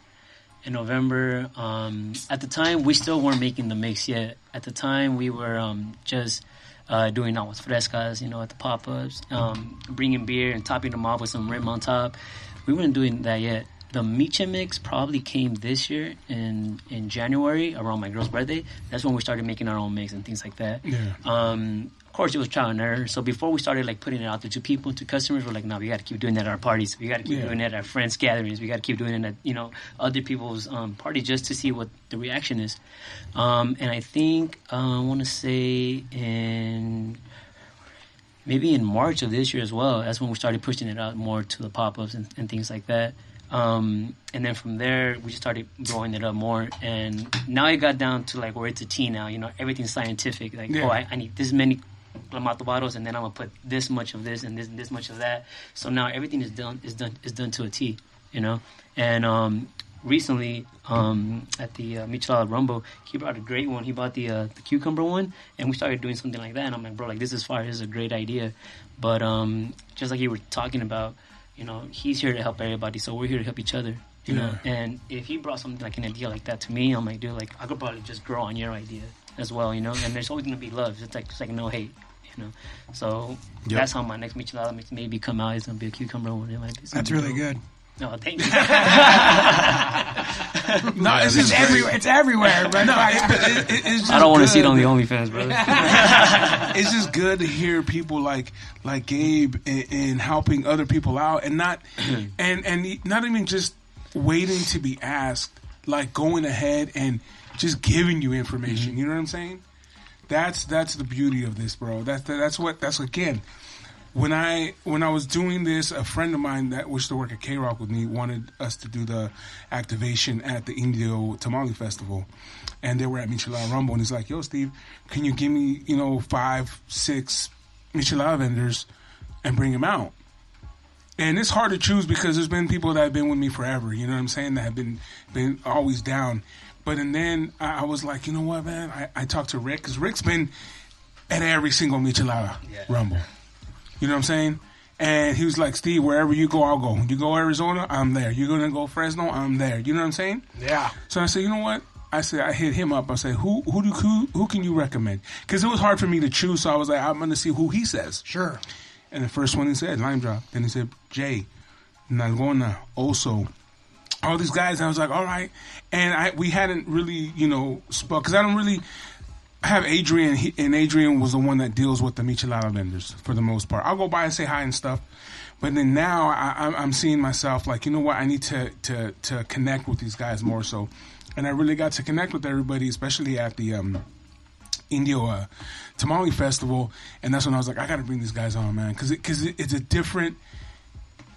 In November, um, at the time we still weren't making the mix yet. At the time we were um, just uh, doing aguas frescas, you know, at the pop ups, um, bringing beer and topping them off with some rim on top. We weren't doing that yet. The Micha mix probably came this year in in January around my girl's birthday. That's when we started making our own mix and things like that. Yeah. Um, course, it was trial and error. So before we started like putting it out there to people, to customers, we're like, no, we got to keep doing that at our parties. We got to keep Yeah. doing it at our friends' gatherings. We got to keep doing it at you know other people's um, parties just to see what the reaction is. Um, and I think uh, I want to say in maybe in March of this year as well. That's when we started pushing it out more to the pop ups and, and things like that. Um, and then from there, we just started growing it up more. And now it got down to like where it's a T now. You know, everything's scientific. Like, Yeah. oh, I, I need this many clamato bottles, and then I'm gonna put this much of this and this and this much of that. So now everything is done is done is done to a T. You know, and um, recently um, at the uh, Michelada Rumble, he brought a great one. He bought the uh, the cucumber one, and we started doing something like that. And I'm like, bro, like this is fire. This is a great idea. But um, just like you were talking about, you know, he's here to help everybody, so we're here to help each other. You know, and if he brought something like an idea like that to me, I'm like, dude, like I could probably just grow on your idea as well, you know. And there's always gonna be love. It's like it's like no hate, you know. So Yep. that's how my next michelada mix maybe come out. It's gonna be a cucumber one. It might be That's really dope. good. No, thank you. No, it's It's just everywhere. It's everywhere. But No, it, it, it, it's just I don't want to see it on the OnlyFans, brother. it's just good to hear people like like Gabe in, in helping other people out and not and and not even just waiting to be asked, like going ahead and just giving you information. Mm-hmm. You know what I'm saying? That's that's the beauty of this, bro. That's that's what that's again. When I when I was doing this, a friend of mine that used to work at K Rock with me wanted us to do the activation at the Indio Tamale Festival, and they were at Michelada Rumble, and he's like, "Yo, Steve, can you give me you know five, six Michelada vendors and bring them out?" And it's hard to choose because there's been people that have been with me forever. You know what I'm saying? That have been been always down. But and then I, I was like, you know what, man? I, I talked to Rick because Rick's been at every single Michelada Rumble. You know what I'm saying? And he was like, Steve, wherever you go, I'll go. You go Arizona, I'm there. You're gonna go Fresno, I'm there. You know what I'm saying? Yeah. So I said, you know what? I said I hit him up. I said, who who do who, who can you recommend? Because it was hard for me to choose. So I was like, I'm gonna see who he says. Sure. And the first one he said, Lime Drop. Then he said, Jay, Nalgona, Oso. All these guys. I was like, all right. And I we hadn't really, you know, spoke because I don't really have Adrian, he, and Adrian was the one that deals with the Michelada vendors for the most part. I'll go by and say hi and stuff. But then now I, I'm, seeing myself like, you know what? I need to, to, to connect with these guys more so. And I really got to connect with everybody, especially at the um, Indio uh, Tamale Festival, and that's when I was like, I got to bring these guys on, man, because because it, it's a different.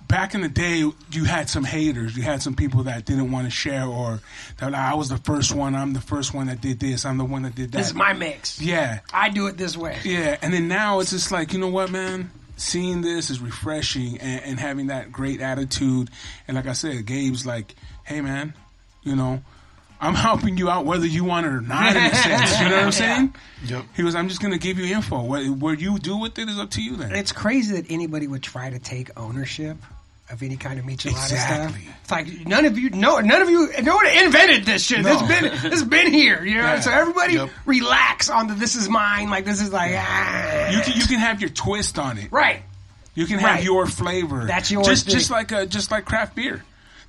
Back in the day, you had some haters. You had some people that didn't want to share, or that I was the first one. I'm the first one that did this. I'm the one that did that. This is my mix. yeah, I do it this way. yeah. And then now it's just like, you know what, man? Seeing this is refreshing and, and having that great attitude. And like I said, Gabe's like, hey, man, you know, I'm helping you out whether you want it or not, in a sense. You know what I'm saying? Yep. He was, I'm just going to give you info. What, what you do with it is up to you then. It's crazy that anybody would try to take ownership of any kind of michelada Exactly. stuff. It's like none of you, no, none of you, no one invented this shit. No. This been, this has been here. You know, Yeah. so everybody Yep. relax on the. This is mine. Like this is like ah. You can, you can have your twist on it. right. You can have Right. your flavor. That's your just thing. just like a, just like craft beer.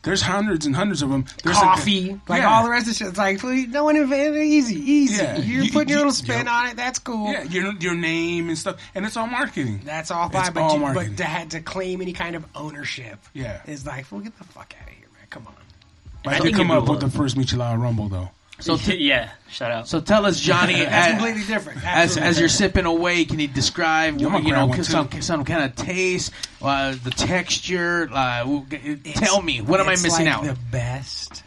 There's hundreds and hundreds of them. There's a- Coffee, like Yeah. all the rest of shit. It's like please, no one invented it. Easy, easy. Yeah. You're You- putting your little spin yep. on it. That's cool. Yeah, your your name and stuff, and it's all marketing. That's all fine, It's but, all you, marketing. but to, had to claim any kind of ownership, Yeah. is like, well, get the fuck out of here, man. Come on. But I think did come up with the up. first Michelada Rumble though. So t- yeah, shout out. so tell us, Johnny, That's as, completely different. as Absolutely as you're sipping away, can you describe I'm you know some too. some kind of taste, uh, the texture? Uh, tell me, what am I missing like out? The best,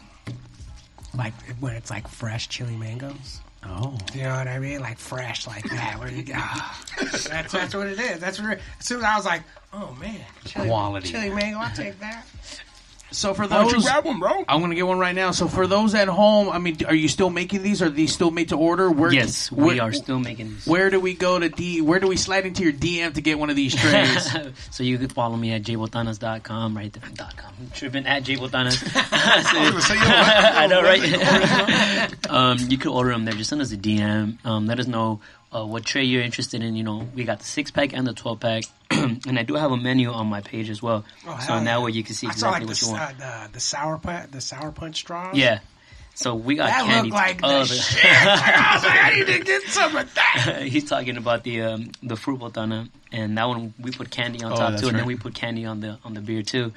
like when it's like fresh chili mangoes. oh, You know what I mean? Like fresh, like that. Where you ah, that's that's what it is. That's what. It, as soon as I was like, oh man, chili, Quality. chili mango. I'll take that. So for Why don't you those. grab one, bro? I'm gonna get one right now. So for those at home, I mean, are you still making these? Are these still made to order? Where, yes, where, we are still making these. Where do we go to D? Where do we slide into your DM to get one of these trays? so you can follow me at jbotanas.com right there. Dot com. I'm tripping at jbotanas. gonna say, yo, what? I know, right? um, you can order them there. Just send us a DM. Um, let us know uh, what tray you're interested in. You know, we got the six pack and the twelve pack, and I do have a menu on my page as well. Oh, so hell in that yeah. way you can see I saw exactly like what the, you want. uh, the the sour punch, the sour punch straws. yeah. So we got that candy. looked like Oh, the shit. I was like, I need to get some of that. He's talking about the um, the fruit botana, and that one we put candy on Oh, top that's too, and then we put candy on the on the beer too.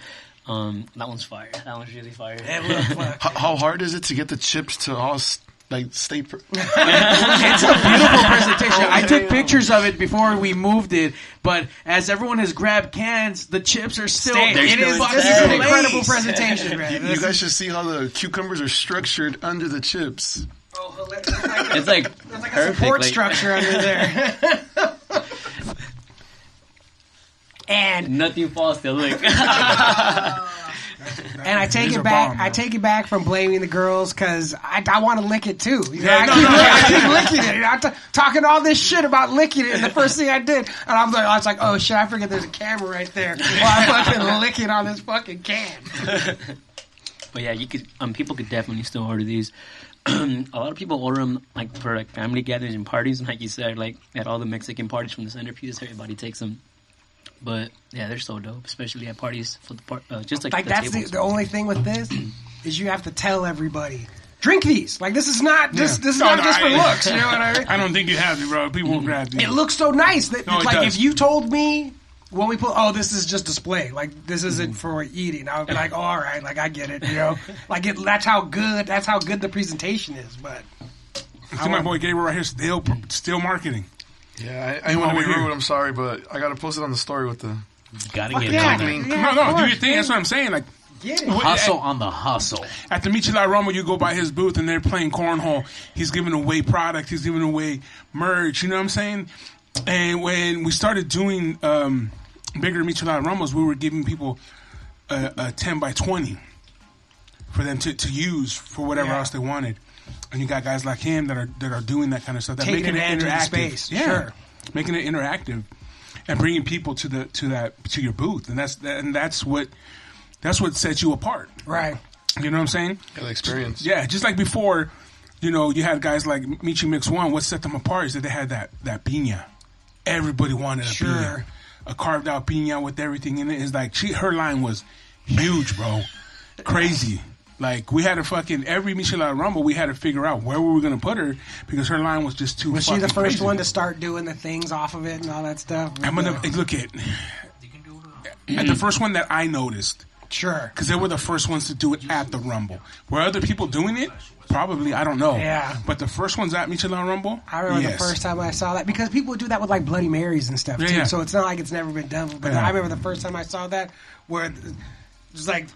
Um, that one's fire. That one's really fire. It. How, how hard is it to get the chips to all s- like stay? Per- it's a beautiful presentation. I took pictures of it before we moved it, but as everyone has grabbed cans, the chips are still. Stay. It still fucking This is an incredible presentation, man. you, you guys should see how the cucumbers are structured under the chips. oh, it's like a- It's like There's like a support like- structure under there. and Nothing falls to look. and I take it back. bomb, I take it back from blaming the girls because I, I want to lick it too. You know, Yeah, I, no, keep, no, I keep licking it. You know, I'm t- talking all this shit about licking it, and the first thing I did, and I'm like, I was like, oh shit, I forget there's a camera right there while I'm fucking licking on this fucking can. But yeah, you could. Um, people could definitely still order these. a lot of people order them like for like family gatherings and parties, and like you said, like at all the Mexican parties from the centerpiece, everybody takes them. But yeah, they're so dope, especially at parties for the part. Uh, just like Like the that's the, tables. the only thing with this is you have to tell everybody. Drink these. Like this is not just Yeah. this is No, not no, just for I- looks. You know what I mean? I don't think you have to, bro. People won't grab these. It looks so nice that No, like does. if you told me when we put oh this is just display like this isn't for eating I would be like oh, all right like I get it you know like it, that's how good that's how good the presentation is but See my boy Gabriel right here, still still marketing. Yeah, I, I want to over be here. rude. I'm sorry, but I got to post it on the story with the. Gotta get yeah, it. on there. yeah, no, of no, do course, your thing. That's what I'm saying. Like Get it. Hustle on the hustle. at the Michelada Rumble, you go by his booth and they're playing cornhole. He's giving away product. He's giving away merch. You know what I'm saying? And when we started doing um, bigger Michelada Rumbles, we were giving people a, a 10 by 20 for them to, to use for whatever Yeah. else they wanted. And you got guys like him that are that are doing that kind of stuff. That Taking making it advantage of the interactive. space, Yeah, sure. making it interactive and bringing people to the to that to your booth. And that's and that's what that's what sets you apart. right You know what I'm saying? The experience. Yeah, just like before, you know, you had guys like Michi Mix One. What set them apart is that they had that that piña. Everybody wanted a Sure. piña, a carved out piña with everything in it. Is like she, her line was huge, bro, crazy. Like we had to fucking every Michelada Rumble, we had to figure out where were we were gonna put her because her line was just too. Much. Was she the first crazy. one to start doing the things off of it and all that stuff I'm gonna look at. At the first one that I noticed, sure because they were the first ones to do it at the Rumble. Were other people doing it? Probably, I don't know. Yeah. But the first ones at Michelada Rumble, I remember yes. the first time I saw that because people do that with like Bloody Marys and stuff Yeah, too. yeah. So it's not like it's never been done. But Yeah. I remember the first time I saw that where it's like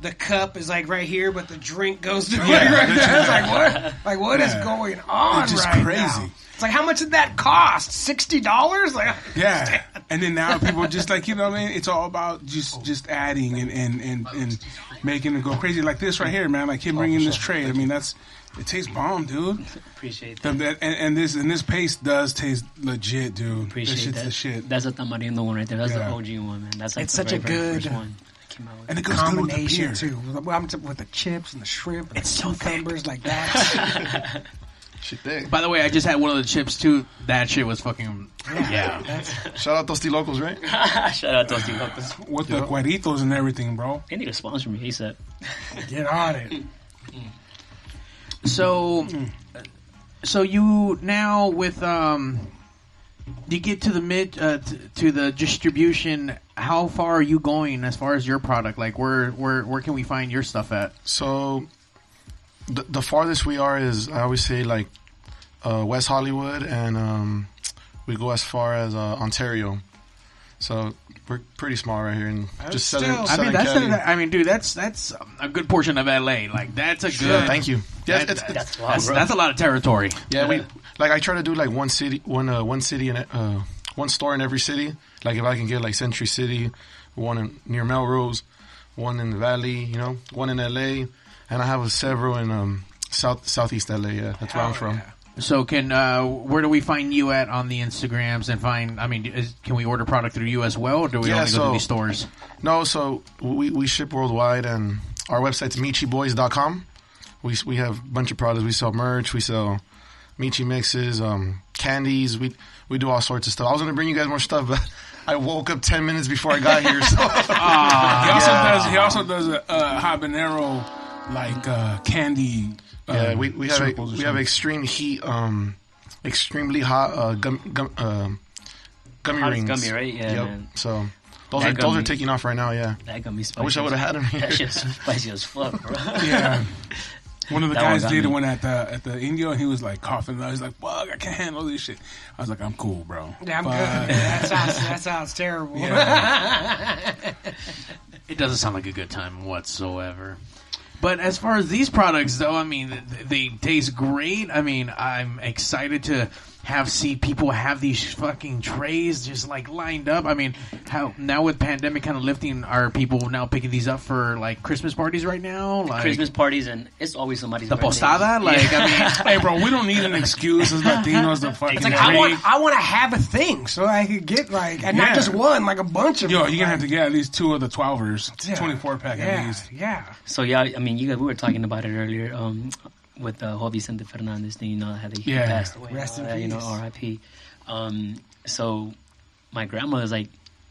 the cup is like right here, but the drink goes to like right there. It's like what? Like what is Yeah. going on It's just right crazy. now? It's like how much did that cost? Sixty dollars? Like Yeah, and then now people just like you know what I mean. It's all about just just adding and and and, and making it go crazy like this right here, man. Like him oh, bringing this tray. I mean, that's it tastes bomb, dude. Appreciate that. that- and, and this and this paste does taste legit, dude. Appreciate this shit's that. the shit. That's a tamarindo one right there. That's Yeah. the OG one, man. That's like It's the such very, a good one. That came out with. and it goes good with the combination beer. too. I'm t- with the chips and the shrimp and the cucumbers like that. Shit thick. By the way, I just had one of the chips too. That shit was fucking yeah. Shout out Tosti Locals, right? Shout out to Steve Lopez. With the cueritos and everything, bro. They need to sponsor me He said, Get on it. So, so you now with um, you get to the mid uh, t- to the distribution. How far are you going as far as your product? Like, where where where can we find your stuff at? So, the, the farthest we are is I always say like uh, West Hollywood, and um, we go as far as uh, Ontario. So we're pretty small right here in just still- southern. I I mean, that's a, I mean, dude, that's that's a good portion of LA. Like, that's a good. Yeah, thank you. Yeah, That- it's, it's, That's a lot, That's, that's a lot of territory. yeah. We like I try to do like one city, one uh, one city in uh, one store in every city. Like if I can get like Century City, one in, near Melrose, one in the Valley, you know, one in LA, and I have a several in um, south southeast LA. Yeah, that's where I'm from. So, can uh, where do we find you at on the Instagrams and find? I mean, is, can we order product through you as well, or do we Yeah, only go to these stores? No, so we, we ship worldwide, and our website's michiboys.com. We we have a bunch of products. We sell merch. We sell Michi mixes, um, candies. We we do all sorts of stuff. I was gonna bring you guys more stuff, but I woke up ten minutes before I got here. So He also Yeah. does. He also does a, a habanero like uh, candy. Uh, yeah, we, we have circles or we have extreme heat, um, extremely hot uh, gum, gum, uh, gummy Hottest rings. gummy, right? Yeah, Yep. man. So those That are those are taking off right now. Yeah. That got me spicy. I wish I would have had them here. That shit's spicy as fuck, bro. Yeah. One of the guys did me. one at the at the Indio, and he was like coughing. I was like, "Fuck, I can't handle this shit." I was like, "I'm cool, bro." Yeah, I'm But- good. That sounds that sounds terrible. It doesn't sound like a good time whatsoever. But as far as these products, though, I mean, th- they taste great. I mean, I'm excited to have see people have these fucking trays just like lined up. I mean, how now with pandemic kind of lifting, are people now picking these up for like Christmas parties right now? Like Christmas parties and it's always somebody's the birthday. posada? Like, I mean, Hey, bro, we don't need an excuse as Latinos to fucking. It's like drink. I want I want to have a thing so I could get like and Yeah. not just one, like a bunch of Yo, them. you're gonna have to get at least two of the twelvers, Yeah. twenty four pack at Yeah, least. yeah. So yeah, I mean, you guys, we were talking about it earlier um, with uh, Joe Vicente Fernandez thing. You know how he Yeah. passed away. and Rest in that, You know. R.I.P. Um, so my grandma was like,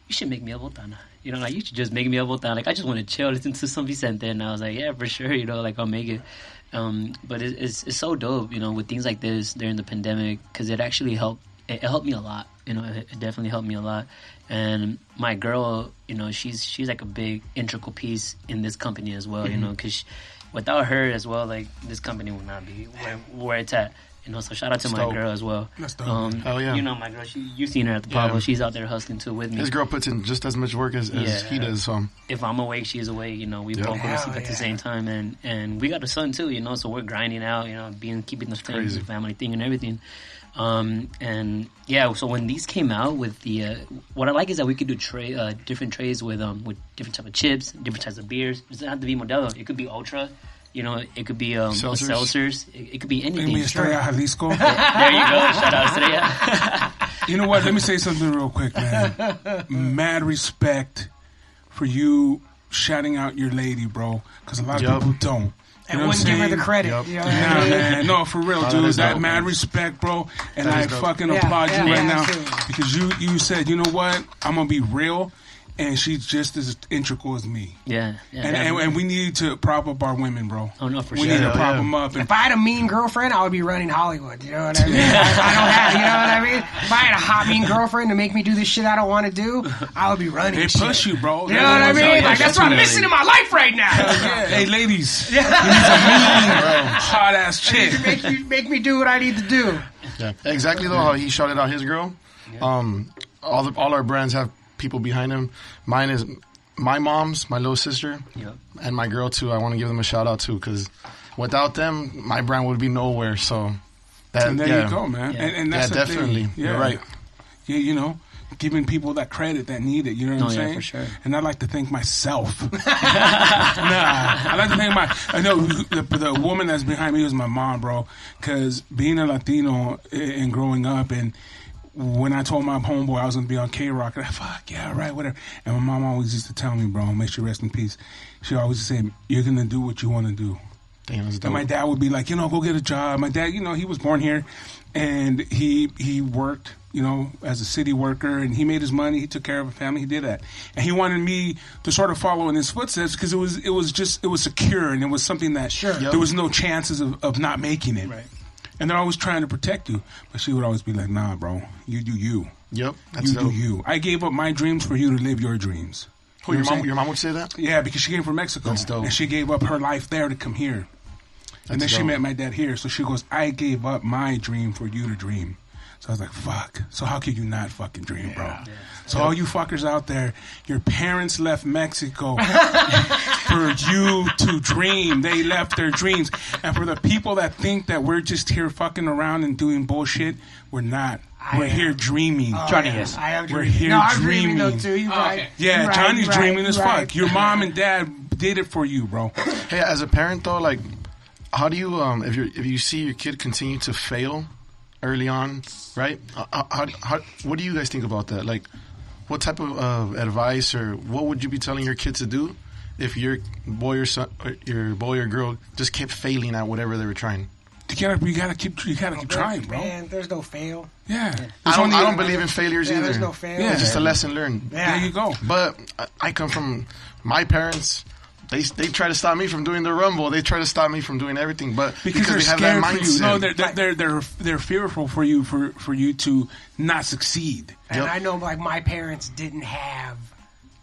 "You should make me a botana." You know, like you should just make me a botana. Like I just want to chill, listen to some Vicente, and I was like, "Yeah, for sure." You know, like I'll make it. Um, but it, it's it's so dope, you know, with things like this during the pandemic because it actually helped. It, it helped me a lot. You know, it, it definitely helped me a lot. And my girl, you know, she's she's like a big integral piece in this company as well. You know, because without her as well, like this company would not be where, where it's at. You know, so shout out to my dope. girl as well. That's dope. Um, Hell yeah. You know, my girl, she, you've seen her at the Yeah. Pablo. She's out there hustling too with me. This girl puts in just as much work as, as Yeah. he does. So If I'm awake, she's awake. You know, we Yeah. both go to sleep at the same time, and and we got a son too. You know, so we're grinding out. You know, being keeping the family thing, and everything. Um, and yeah, so when these came out with the, uh, what I like is that we could do tray, uh, different trays with um with different type of chips, different types of beers. It doesn't have to be Modelo. It could be Ultra. You know, it could be um, Seltzers. seltzers. It, it could be Bring anything. me Estrella Jalisco. There you go. Shout out Estrella. You know what? Let me say something real quick, man. Mad respect for you shouting out your lady, bro. Because a lot of Yup. people don't. You And know wouldn't give her the credit. Yup. You know Nah, man. No, for real, Oh, that dude. is That mad respect, bro. And That I fucking Yeah, applaud yeah, you right yeah, now too. because you you said, you know what? I'm gonna be real, and she's just as integral as me. Yeah. yeah And, and, and we need to prop up our women, bro. Oh, no, for we sure. need to Yeah, prop yeah. them up. And If I had a mean girlfriend, I would be running Hollywood. You know what I mean? I, I don't have, you know what I mean? If I had a hot mean girlfriend to make me do this shit I don't want to do, I would be running. they shit. push you, bro. You know what I mean? Like that's what I'm missing. missing in my life right now. Yeah. Hey, ladies, yeah. need a mean, hot ass chick. make me make me do what I need to do. yeah, exactly though how he shouted out his girl. Um, all the, all our brands have people behind them. Mine is my mom's, my little sister, Yep. and my girl too. I want to give them a shout out too because without them, my brand would be nowhere. So that And there yeah. you go, man. Yeah. And, and Yeah, that's the definitely. Thing. You're right. Yeah, you know, giving people that credit that need it. You know what Oh, I'm yeah, saying? for sure. And I like to thank myself. nah, I like to thank my. I know the, the woman that's behind me was my mom, bro. Because being a Latino and growing up and. When I told my homeboy I was gonna be on K Rock, I fuck yeah, right, whatever. And my mom always used to tell me, bro, make sure you rest in peace. She always say, "You're gonna do what you want to do. Damn. And my dad would be like, you know, go get a job. My dad, you know, he was born here, and he he worked, you know, as a city worker, and he made his money. He took care of a family. He did that, and he wanted me to sort of follow in his footsteps because it was it was just it was secure and it was something that Sure. Yep. there was no chances of, of not making it. Right. And they're always trying to protect you, but she would always be like, "Nah, bro, you do you. Yep, that's you dope. do you. I gave up my dreams for you to live your dreams." Who, You your know mom? saying? Your mom would say that? Yeah, because she came from Mexico. That's dope. And she gave up her life there to come here. and then she met my dad here. So she goes, I gave up my dream for you to dream. So I was like, fuck. So how could you not fucking dream, bro? So all you fuckers out there, your parents left Mexico for you to dream. They left their dreams. And for the people that think that we're just here fucking around and doing bullshit, we're not. I we're am. here dreaming. Johnny is. I am We're dreaming. here no, I'm dreaming though too. You Oh, right. okay. yeah, right, Johnny's right, dreaming you as right. fuck. Your mom and dad did it for you, bro. Hey, as a parent though, like, how do you um if you if you see your kid continue to fail early on, right? Uh, How, how, how, what do you guys think about that? Like, what type of uh, advice or what would you be telling your kid to do if your boy or son, or your boy or girl just kept failing at whatever they were trying? You gotta, you gotta keep, you gotta keep trying, bro. Man, there's no fail. Yeah. I There's don't, only- I don't believe in failures Yeah, either. there's no fail. Yeah. It's just a lesson learned. Yeah. There you go. But I, I come from my parents. They they try to stop me from doing the rumble. They try to stop me from doing everything. But Because, they they're have that scared for you. mindset. No, they're, they're they're they're they're fearful for you for for you to not succeed. And Yep. I know, like my parents didn't have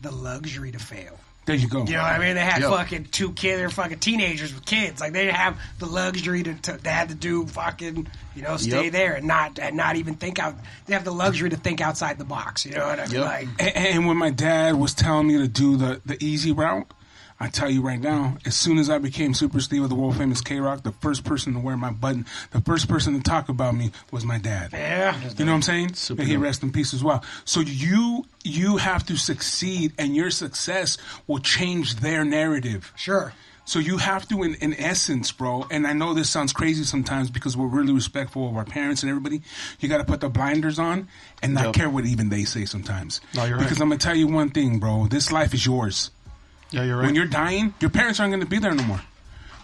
the luxury to fail. There you go. You know what I mean? They had Yep. fucking two kids. They're fucking teenagers with kids. Like they didn't have the luxury to, to they had to do fucking you know stay Yep. there and not and not even think out. They have the luxury to think outside the box. You know what I mean? Yep. Like And, and when my dad was telling me to do the the easy route, I tell you right now, as soon as I became Super Steve of the world famous K Rock, the first person to wear my button, the first person to talk about me was my dad. yeah, You know what I'm saying? Super May he rest in peace as well. So you you have to succeed, and your success will change their narrative. sure. So you have to, in, in essence, bro. And I know this sounds crazy sometimes because we're really respectful of our parents and everybody. You got to put the blinders on and not Yep. care what even they say sometimes. No, you're right. Because I'm gonna tell you one thing, bro. This life is yours. Yeah, you're right. When you're dying, your parents aren't going to be there no more.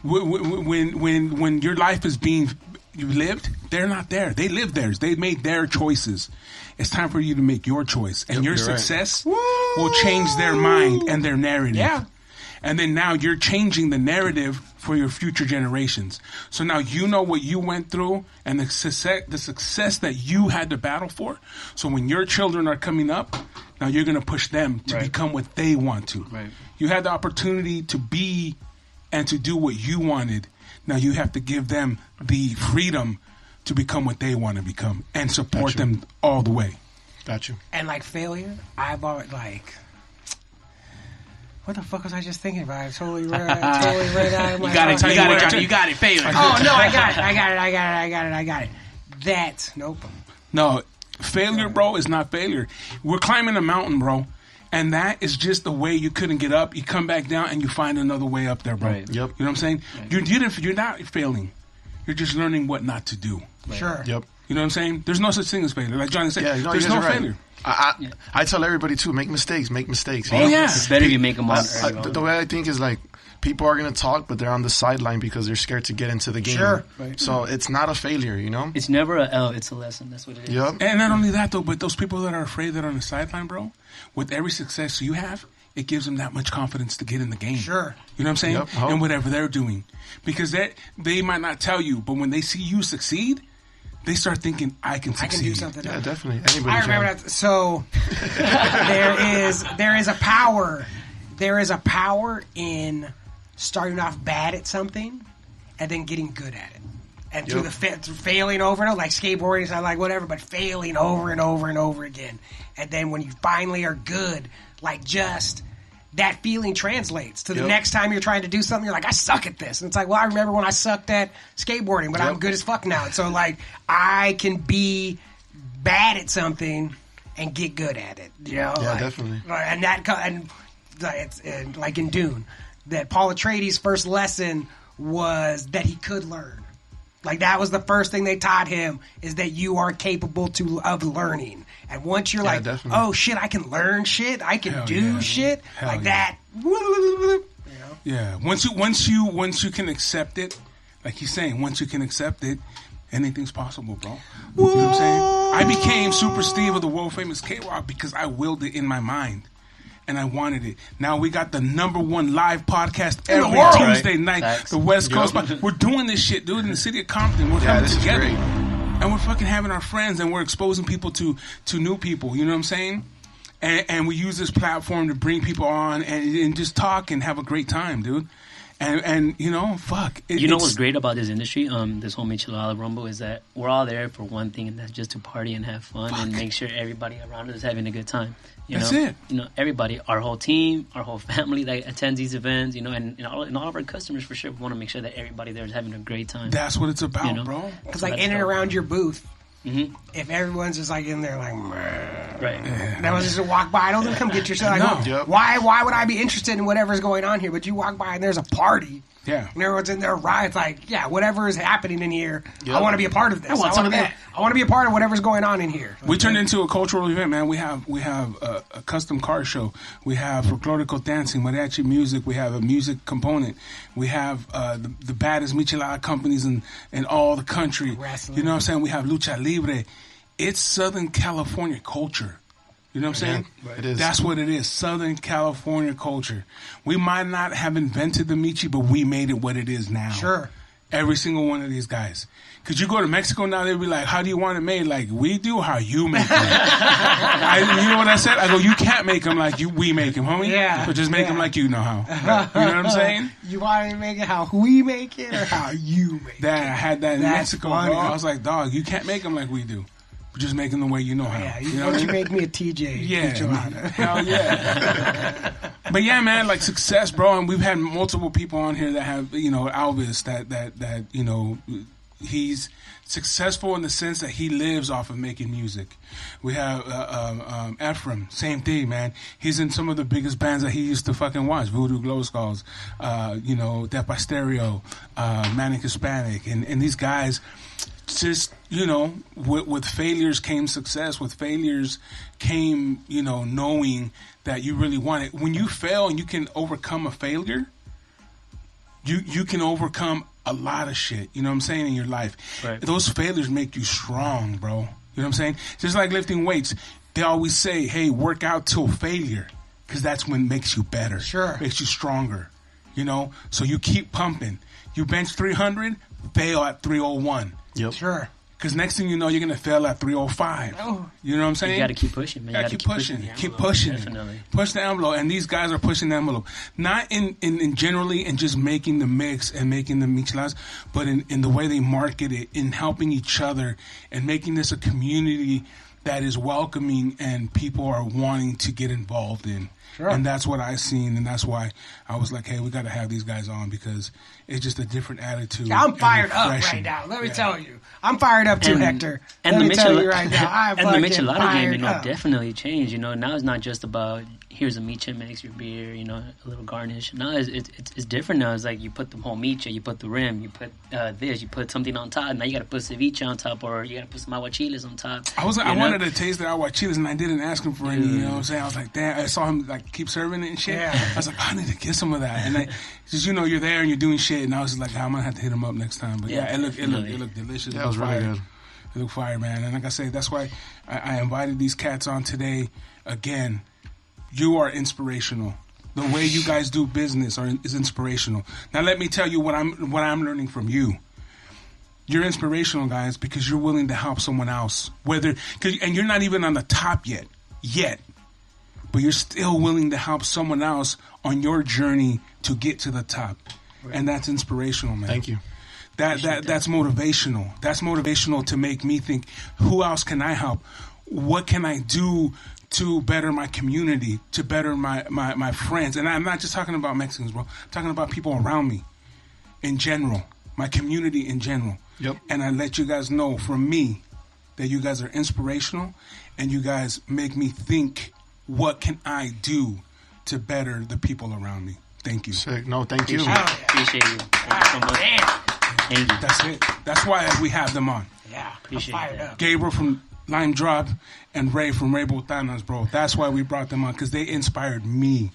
When when when when your life is being lived, they're not there. They live theirs. They made their choices. It's time for you to make your choice, and Yep, your you're right. success will change their mind and their narrative. Yeah. And then now you're changing the narrative for your future generations. So now you know what you went through and the success, the success that you had to battle for. So when your children are coming up, now you're going to push them to Right. become what they want to. Right. You had the opportunity to be and to do what you wanted. Now you have to give them the freedom to become what they want to become and support Gotcha. them all the way. Got you. And like failure, I've always like. What the fuck was I just thinking about? I totally ran, I totally ran out of my You got it. fucking- You got it, Johnny. You got it. Failure. Oh no, I got it. I got it. I got it. I got it. I got it. That nope. No, failure, bro, is not failure. We're climbing a mountain, bro. And that is just the way you couldn't get up. You come back down and you find another way up there, bro. Right. Yep. You know what I'm saying? You, you didn't, you're not failing. You're just learning what not to do. Sure. Yep. You know what I'm saying? There's no such thing as failure. Like Johnny said, Yeah, no, there's no right. failure. I, I, I tell everybody too, make mistakes, make mistakes. Oh, you Oh, know? yeah. It's better you make them on. I, I, the, the way I think is like people are gonna talk, but they're on the sideline because they're scared to get into the game. Sure. So it's not a failure, you know. It's never a L. It's a lesson. That's what it is. Yep. And not only that, though, but those people that are afraid that are on the sideline, bro, with every success you have, it gives them that much confidence to get in the game. Sure. You know what I'm saying? Yep. Oh. And whatever they're doing. Because they they might not tell you, but when they see you succeed, they start thinking, I can succeed. I succeed. can do something. Yeah, definitely. Anybody I remember can. that. So there is there is a power. There is a power in starting off bad at something and then getting good at it. And through the fa- through failing over and over, like skateboarding, is not like whatever, but failing over and over and over again. And then when you finally are good, like just that feeling translates to the Yep. next time you're trying to do something. You're like, I suck at this, and it's like, well, I remember when I sucked at skateboarding, but I'm good as fuck now. So like, I can be bad at something and get good at it. You know, Yeah, like- definitely. And that and it's and like in Dune, that Paul Atreides' first lesson was that he could learn. Like that was the first thing they taught him is that you are capable to of learning. And once you're Yeah, like, definitely. oh shit, I can learn shit, I can Hell do yeah. shit Hell like yeah. that. You know? Yeah. Once you once you once you can accept it, like he's saying, once you can accept it, anything's possible, bro. You know what I'm saying? I became Super Steve of the world famous K Rock because I willed it in my mind. And I wanted it. Now we got the number one live podcast In the every world. Tuesday Right. night. Facts. The West Coast. Yup. Pod- We're doing this shit, dude, in the city of Compton. We're Yeah, coming this is together. And we're fucking having our friends and we're exposing people to to new people. You know what I'm saying? And, and we use this platform to bring people on and, and just talk and have a great time, dude. And and you know, fuck. It, You know what's great about this industry, um, this whole Michelada Rumble, is that we're all there for one thing, and that's just to party and have fun and make sure everybody around us is having a good time. You That's know? it. You know, everybody, our whole team, our whole family that attends these events, you know, and, and, all, and all of our customers for sure. We want to make sure that everybody there is having a great time. That's what it's about, You know? bro. Because like in and around your booth, Mhm. if everyone's just like in there like, "Meh," Right. that was just a walk by. I don't think come get yourself. Like, No. well, Yep. Why? Why would I be interested in whatever's going on here? But you walk by and there's a party. Yeah. And everyone's in there right. It's like, yeah, whatever is happening in here, I want to be a part of this. I want want some to of be. that. I want to be a part of whatever's going on in here. We turned into a cultural event, man. We have we have a, a custom car show. We have folklorico dancing, mariachi music. We have a music component. We have uh, the, the baddest michelada companies in, in all the country. Wrestling. You know what I'm saying? We have lucha libre. It's Southern California culture. You know what I'm saying? It is. That's what it is. Southern California culture. We might not have invented the Michi, but we made it what it is now. Sure. Every single one of these guys. Cause you go to Mexico now, they'll be like, "How do you want it made?" Like we do, how you make them. I, you know what I said? I go, "You can't make them like you. We make them, homie. Yeah, but just make them like you know how." You know what I'm saying? You want to make it how we make it or how you make it? That I had that in That's Mexico, funny. I was like, "Dog, you can't make them like we do. Just make them the way you know how." Yeah, you you, know why what I don't you make me a TJ? Yeah, hell yeah. but yeah, man, like success, bro. And we've had multiple people on here that have, you know, Alvis that that that you know, he's successful in the sense that he lives off of making music. We have uh, um, um, Ephraim, same thing, man. He's in some of the biggest bands that he used to fucking watch: Voodoo Glow Skulls, uh, you know, Depa Stereo, uh, Manic Hispanic, and and these guys just you know with, with failures came success with failures came you know knowing that you really want it. When you fail and you can overcome a failure you you can overcome a lot of shit you know what i'm saying in your life. Right. those failures make you strong bro. You know what i'm saying? Just like lifting weights they always say hey work out till failure because that's when it makes you better. Sure. makes you stronger you know? So you keep pumping. You bench 300 fail at 301 Yep. Sure. because next thing you know, you're gonna fail at 305. Oh. You know what I'm saying? You got to keep pushing, man. You Gotta got to keep pushing. the Keep pushing. Definitely. Push the envelope. And these guys are pushing the envelope. Not in, in, in generally in just making the mix and making the micheladas, but in, in the way they market it, in helping each other and making this a community that is welcoming and people are wanting to get involved in. Sure. And that's what I seen, and that's why I was like, "Hey, we got to have these guys on because it's just a different attitude." Yeah, I'm fired up right now. Let me Yeah. tell you, I'm fired up too, Hector. And Let the me tell you right now, I'm and the Michelada game, you know, up. definitely changed. You know, now it's not just about here's a micha makes your beer, you know, a little garnish. Now it's, it's, it's, it's different now. It's like you put the whole micha, you put the rim, you put uh, this, you put something on top. Now you got to put ceviche on top, or you got to put some aguachiles on top. I was you I know? wanted to taste the aguachiles and I didn't ask him for any. You know what I'm saying? I was like, damn. I saw him like keep serving it and shit. Yeah. I was like, I need to get some of that. And I just you know you're there and you're doing shit, and I was just like, I'm gonna have to hit him up next time. But yeah, Yeah, it looked it looked it looked delicious. Yeah, it it was looked really good. It looked fire, man. And like I said, that's why I, I invited these cats on today. Again, you are inspirational. The way you guys do business are, is inspirational. Now, let me tell you what I'm what I'm learning from you. You're inspirational, guys, because you're willing to help someone else. Whether, cause, and you're not even on the top yet, yet, but you're still willing to help someone else on your journey to get to the top, and that's inspirational, man. Thank you. That that that's motivational. That's motivational to make me think, who else can I help? What can I do to better my community, to better my my, my friends? And I'm not just talking about Mexicans, bro. I'm talking about people around me in general, my community in general. Yep. And I let you guys know from me that you guys are inspirational and you guys make me think what can I do to better the people around me. Thank you. Sick. No, thank you. Appreciate, Oh, yeah. appreciate you. Thank you so much. Thank you. That's it. That's why we have them on. Yeah, Appreciate I'm that. Gabriel from Lime Drop and Ray from Ray Botanas, bro. That's why we brought them on because they inspired me.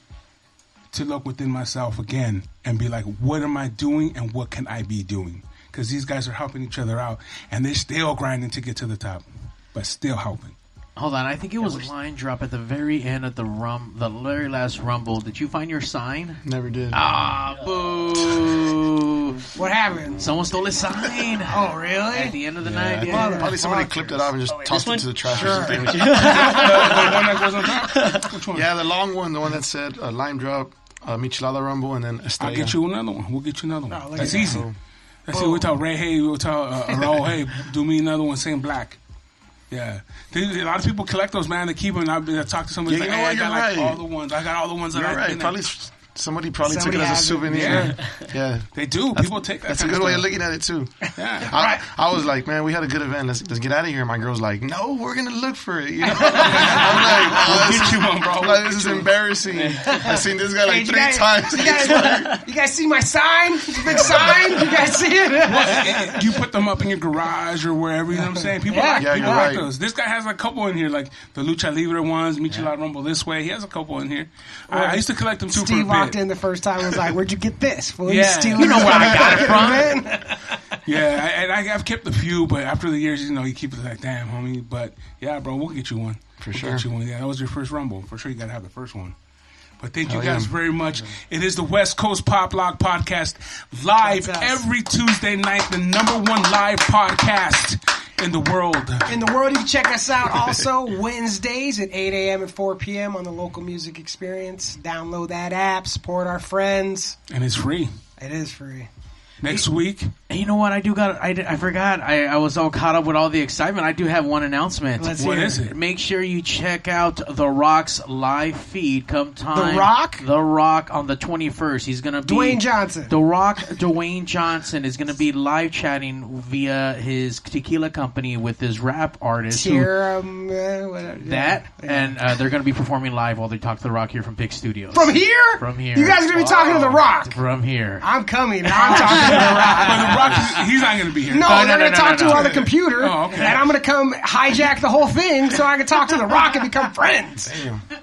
to look within myself again and be like, what am I doing and what can I be doing? Because these guys are helping each other out and they're still grinding to get to the top, but still helping. Hold on, I think it was line drop at the very end of the rum, the very last rumble. Did you find your sign? Never did. Ah, boo! What happened? Someone stole his sign. Oh, really? At the end of the night, yeah. Probably somebody clipped it off and just tossed it to the trash or something. the one that goes on top? Which one? Yeah, the long one, the one that said uh, lime drop, uh, Michelada Rumble, and then Estrella. I'll get you another one. We'll get you another one. Oh, That's easy. that. That's it. We'll tell Ray, hey, we'll tell uh, hey, do me another one, same black. Yeah. They, a lot of people collect those, man. They keep them. I've been I talk to somebody. Yeah, like, you know hey, I what? got You're like right. all the ones. I got all the ones that You're I right. Probably somebody probably Somebody took it as a souvenir. Yeah, They do. People take that. that's a good way of looking at it too. Yeah. I, I was like, man, we had a good event. Let's, let's get out of here. My girl's like, no, we're gonna look for it. You know? I'm like, oh, this, Get you one, bro. like, this is embarrassing. I've seen this guy like Hey, three guys, times. You guys, you guys see my sign? It's a big sign. You guys see it? Eh, eh, you put them up in your garage or wherever. You know what I'm saying? People Yeah. like, Yeah, people you're like right. those. This guy has a couple in here, like the Lucha Libre ones, Michelada Rumble this way. He has a couple in here. I, I used to collect them too Steve for a walked in the first time and was like, Where'd you get this? Fool? Yeah. stealing You know where from I got it from. Yeah, I- and I, I've kept a few, but after the years, you know, you keep it like, damn, homie. But yeah, bro, we'll get you one. For we'll sure. Get you one. Yeah, that was your first Rumble. For sure, you got to have the first one. But thank you Hell yeah. guys very much. It is the West Coast Pop Lock Podcast live every Tuesday night, the number one live podcast in the world. In the world, you can check us out also Wednesdays at 8 a.m. and 4 p.m. on the local music experience. Download that app, support our friends. And it's free. It is free. Next week, you know what? I do got. I, I forgot. I, I was all caught up with all the excitement. I do have one announcement. Let's what hear is it? Make sure you check out The Rock's live feed. Come time. The Rock? The Rock on the twenty first. He's gonna be Dwayne Johnson. The Rock, Dwayne Johnson is gonna be live chatting via his tequila company with his rap artist. who- Here, um, uh, whatever. that and uh, they're gonna be performing live while they talk to The Rock here from Pig Studios. From here? From here. You guys are going to be talking to The Rock. From here. I'm coming. I'm talking to The Rock. but the Rock, he's not going to be here. No, oh, no, they're no, going no, to talk no, to no. her on the computer, Oh, okay. and I'm going to come hijack the whole thing so I can talk to The Rock and become friends.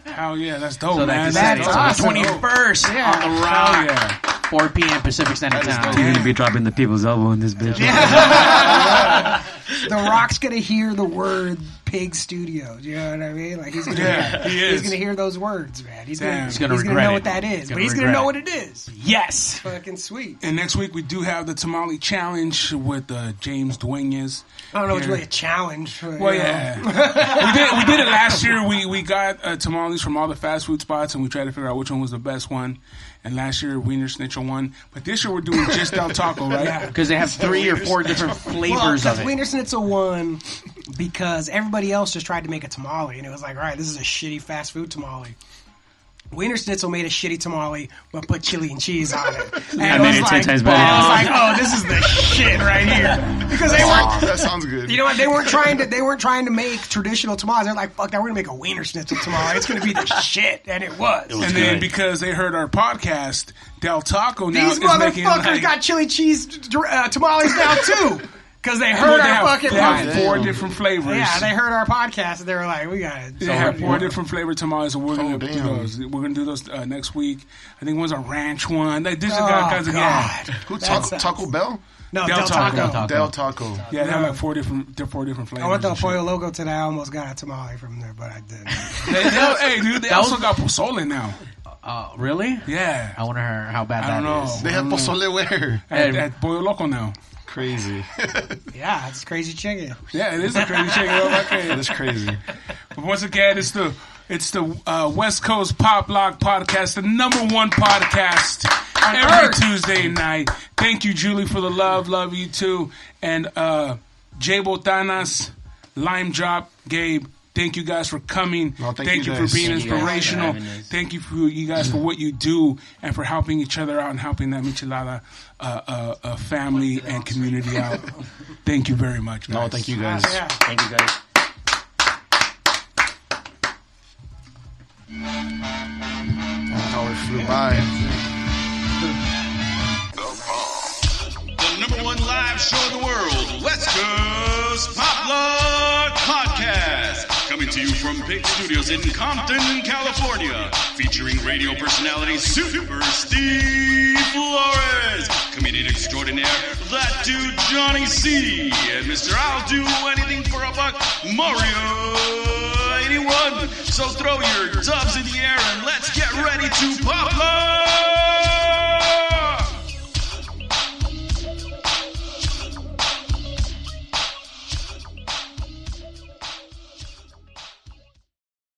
Hell yeah, that's dope, So man. that's, That's that's awesome. twenty first Yeah. on The Hell Rock, yeah. four p.m. Pacific Standard Time. You're gonna be dropping the people's elbow in this bitch. The Rock's going to hear the word Pig Studios. You know what I mean? Like he's going to Yeah, he he's is. going to hear those words, man. He's gonna, He's gonna he's gonna know it. what that is, He's but he's going to know regret what it is. Yes. Fucking sweet. And next week we do have the tamale challenge with uh, James Duenas. I don't know. It's Here. really a challenge. but, Well, yeah, we did. We did it last year. We we got uh, tamales from all the fast food spots, and we tried to figure out which one was the best one. And last year, Wiener Schnitzel won. But this year, we're doing just Del Taco, right? Because they have three or four different flavors well, of it. Wiener Schnitzel won because everybody else just tried to make a tamale, and it was like, all right, this is a shitty fast food tamale. Wiener Schnitzel made a shitty tamale, but put chili and cheese on it. And I it made it ten like, times better. It was like, oh, this is the shit right here because they weren't. that sounds good. You know what? They weren't trying to. They weren't trying to make traditional tamales. They're like, "Fuck that! We're gonna make a Wiener Schnitzel tamale. It's gonna be the shit," and it was. And then because they heard our podcast, Del Taco now These is making motherfuckers like, got chili cheese uh, tamales now too, because they Well, heard they our have, fucking. they have podcast. four different flavors. Yeah, they heard our podcast and they were like, "We got it." They have four different flavor tamales, and we're gonna Oh, do damn. those. We're gonna do those uh, next week. I think one's a ranch one. Like, this is Oh, got kinds of yeah, God. Who That Taco, sounds- Taco Bell? No, Del Del, Taco. Taco. Taco. Del Taco. yeah. They have like four different, they're four different flavors. I went to and. Pollo Loco today. I almost got a tamale from there, but I didn't. They- they- hey, dude, they That also was- got pozole now. Uh, really? Yeah, I wonder how bad I don't know. is. They have pozole where? at, Hey. at Pollo Loco now. Crazy. yeah, it's crazy chicken. Yeah, it is a crazy chicken. Okay. that is crazy. But once again, it's the it's the uh, West Coast Pop Lock podcast, the number one podcast every Earth. Tuesday night. Thank you, Julie, for the love. Love you too. And uh, Jay Botanas, Lime Drop, Gabe. Thank you guys for coming. No, thank you for being Thank you for inspirational. having. Thank you for you guys for what you do and for helping each other out and helping that Michelada uh, uh, uh, family and community out. Thank you very much. Guys. No, thank you guys. Yeah. Thank you guys. Hour flew by. The number one live show in the world, West Coast Pop Lock Podcast. Coming to you from Pig Studios in Compton, California. Featuring radio personality Super Steve Flores. Comedian extraordinaire, that dude Johnny C. And Mr. I'll do anything for a buck, Mario 81. So throw your dubs in the air and let's get ready to pop up.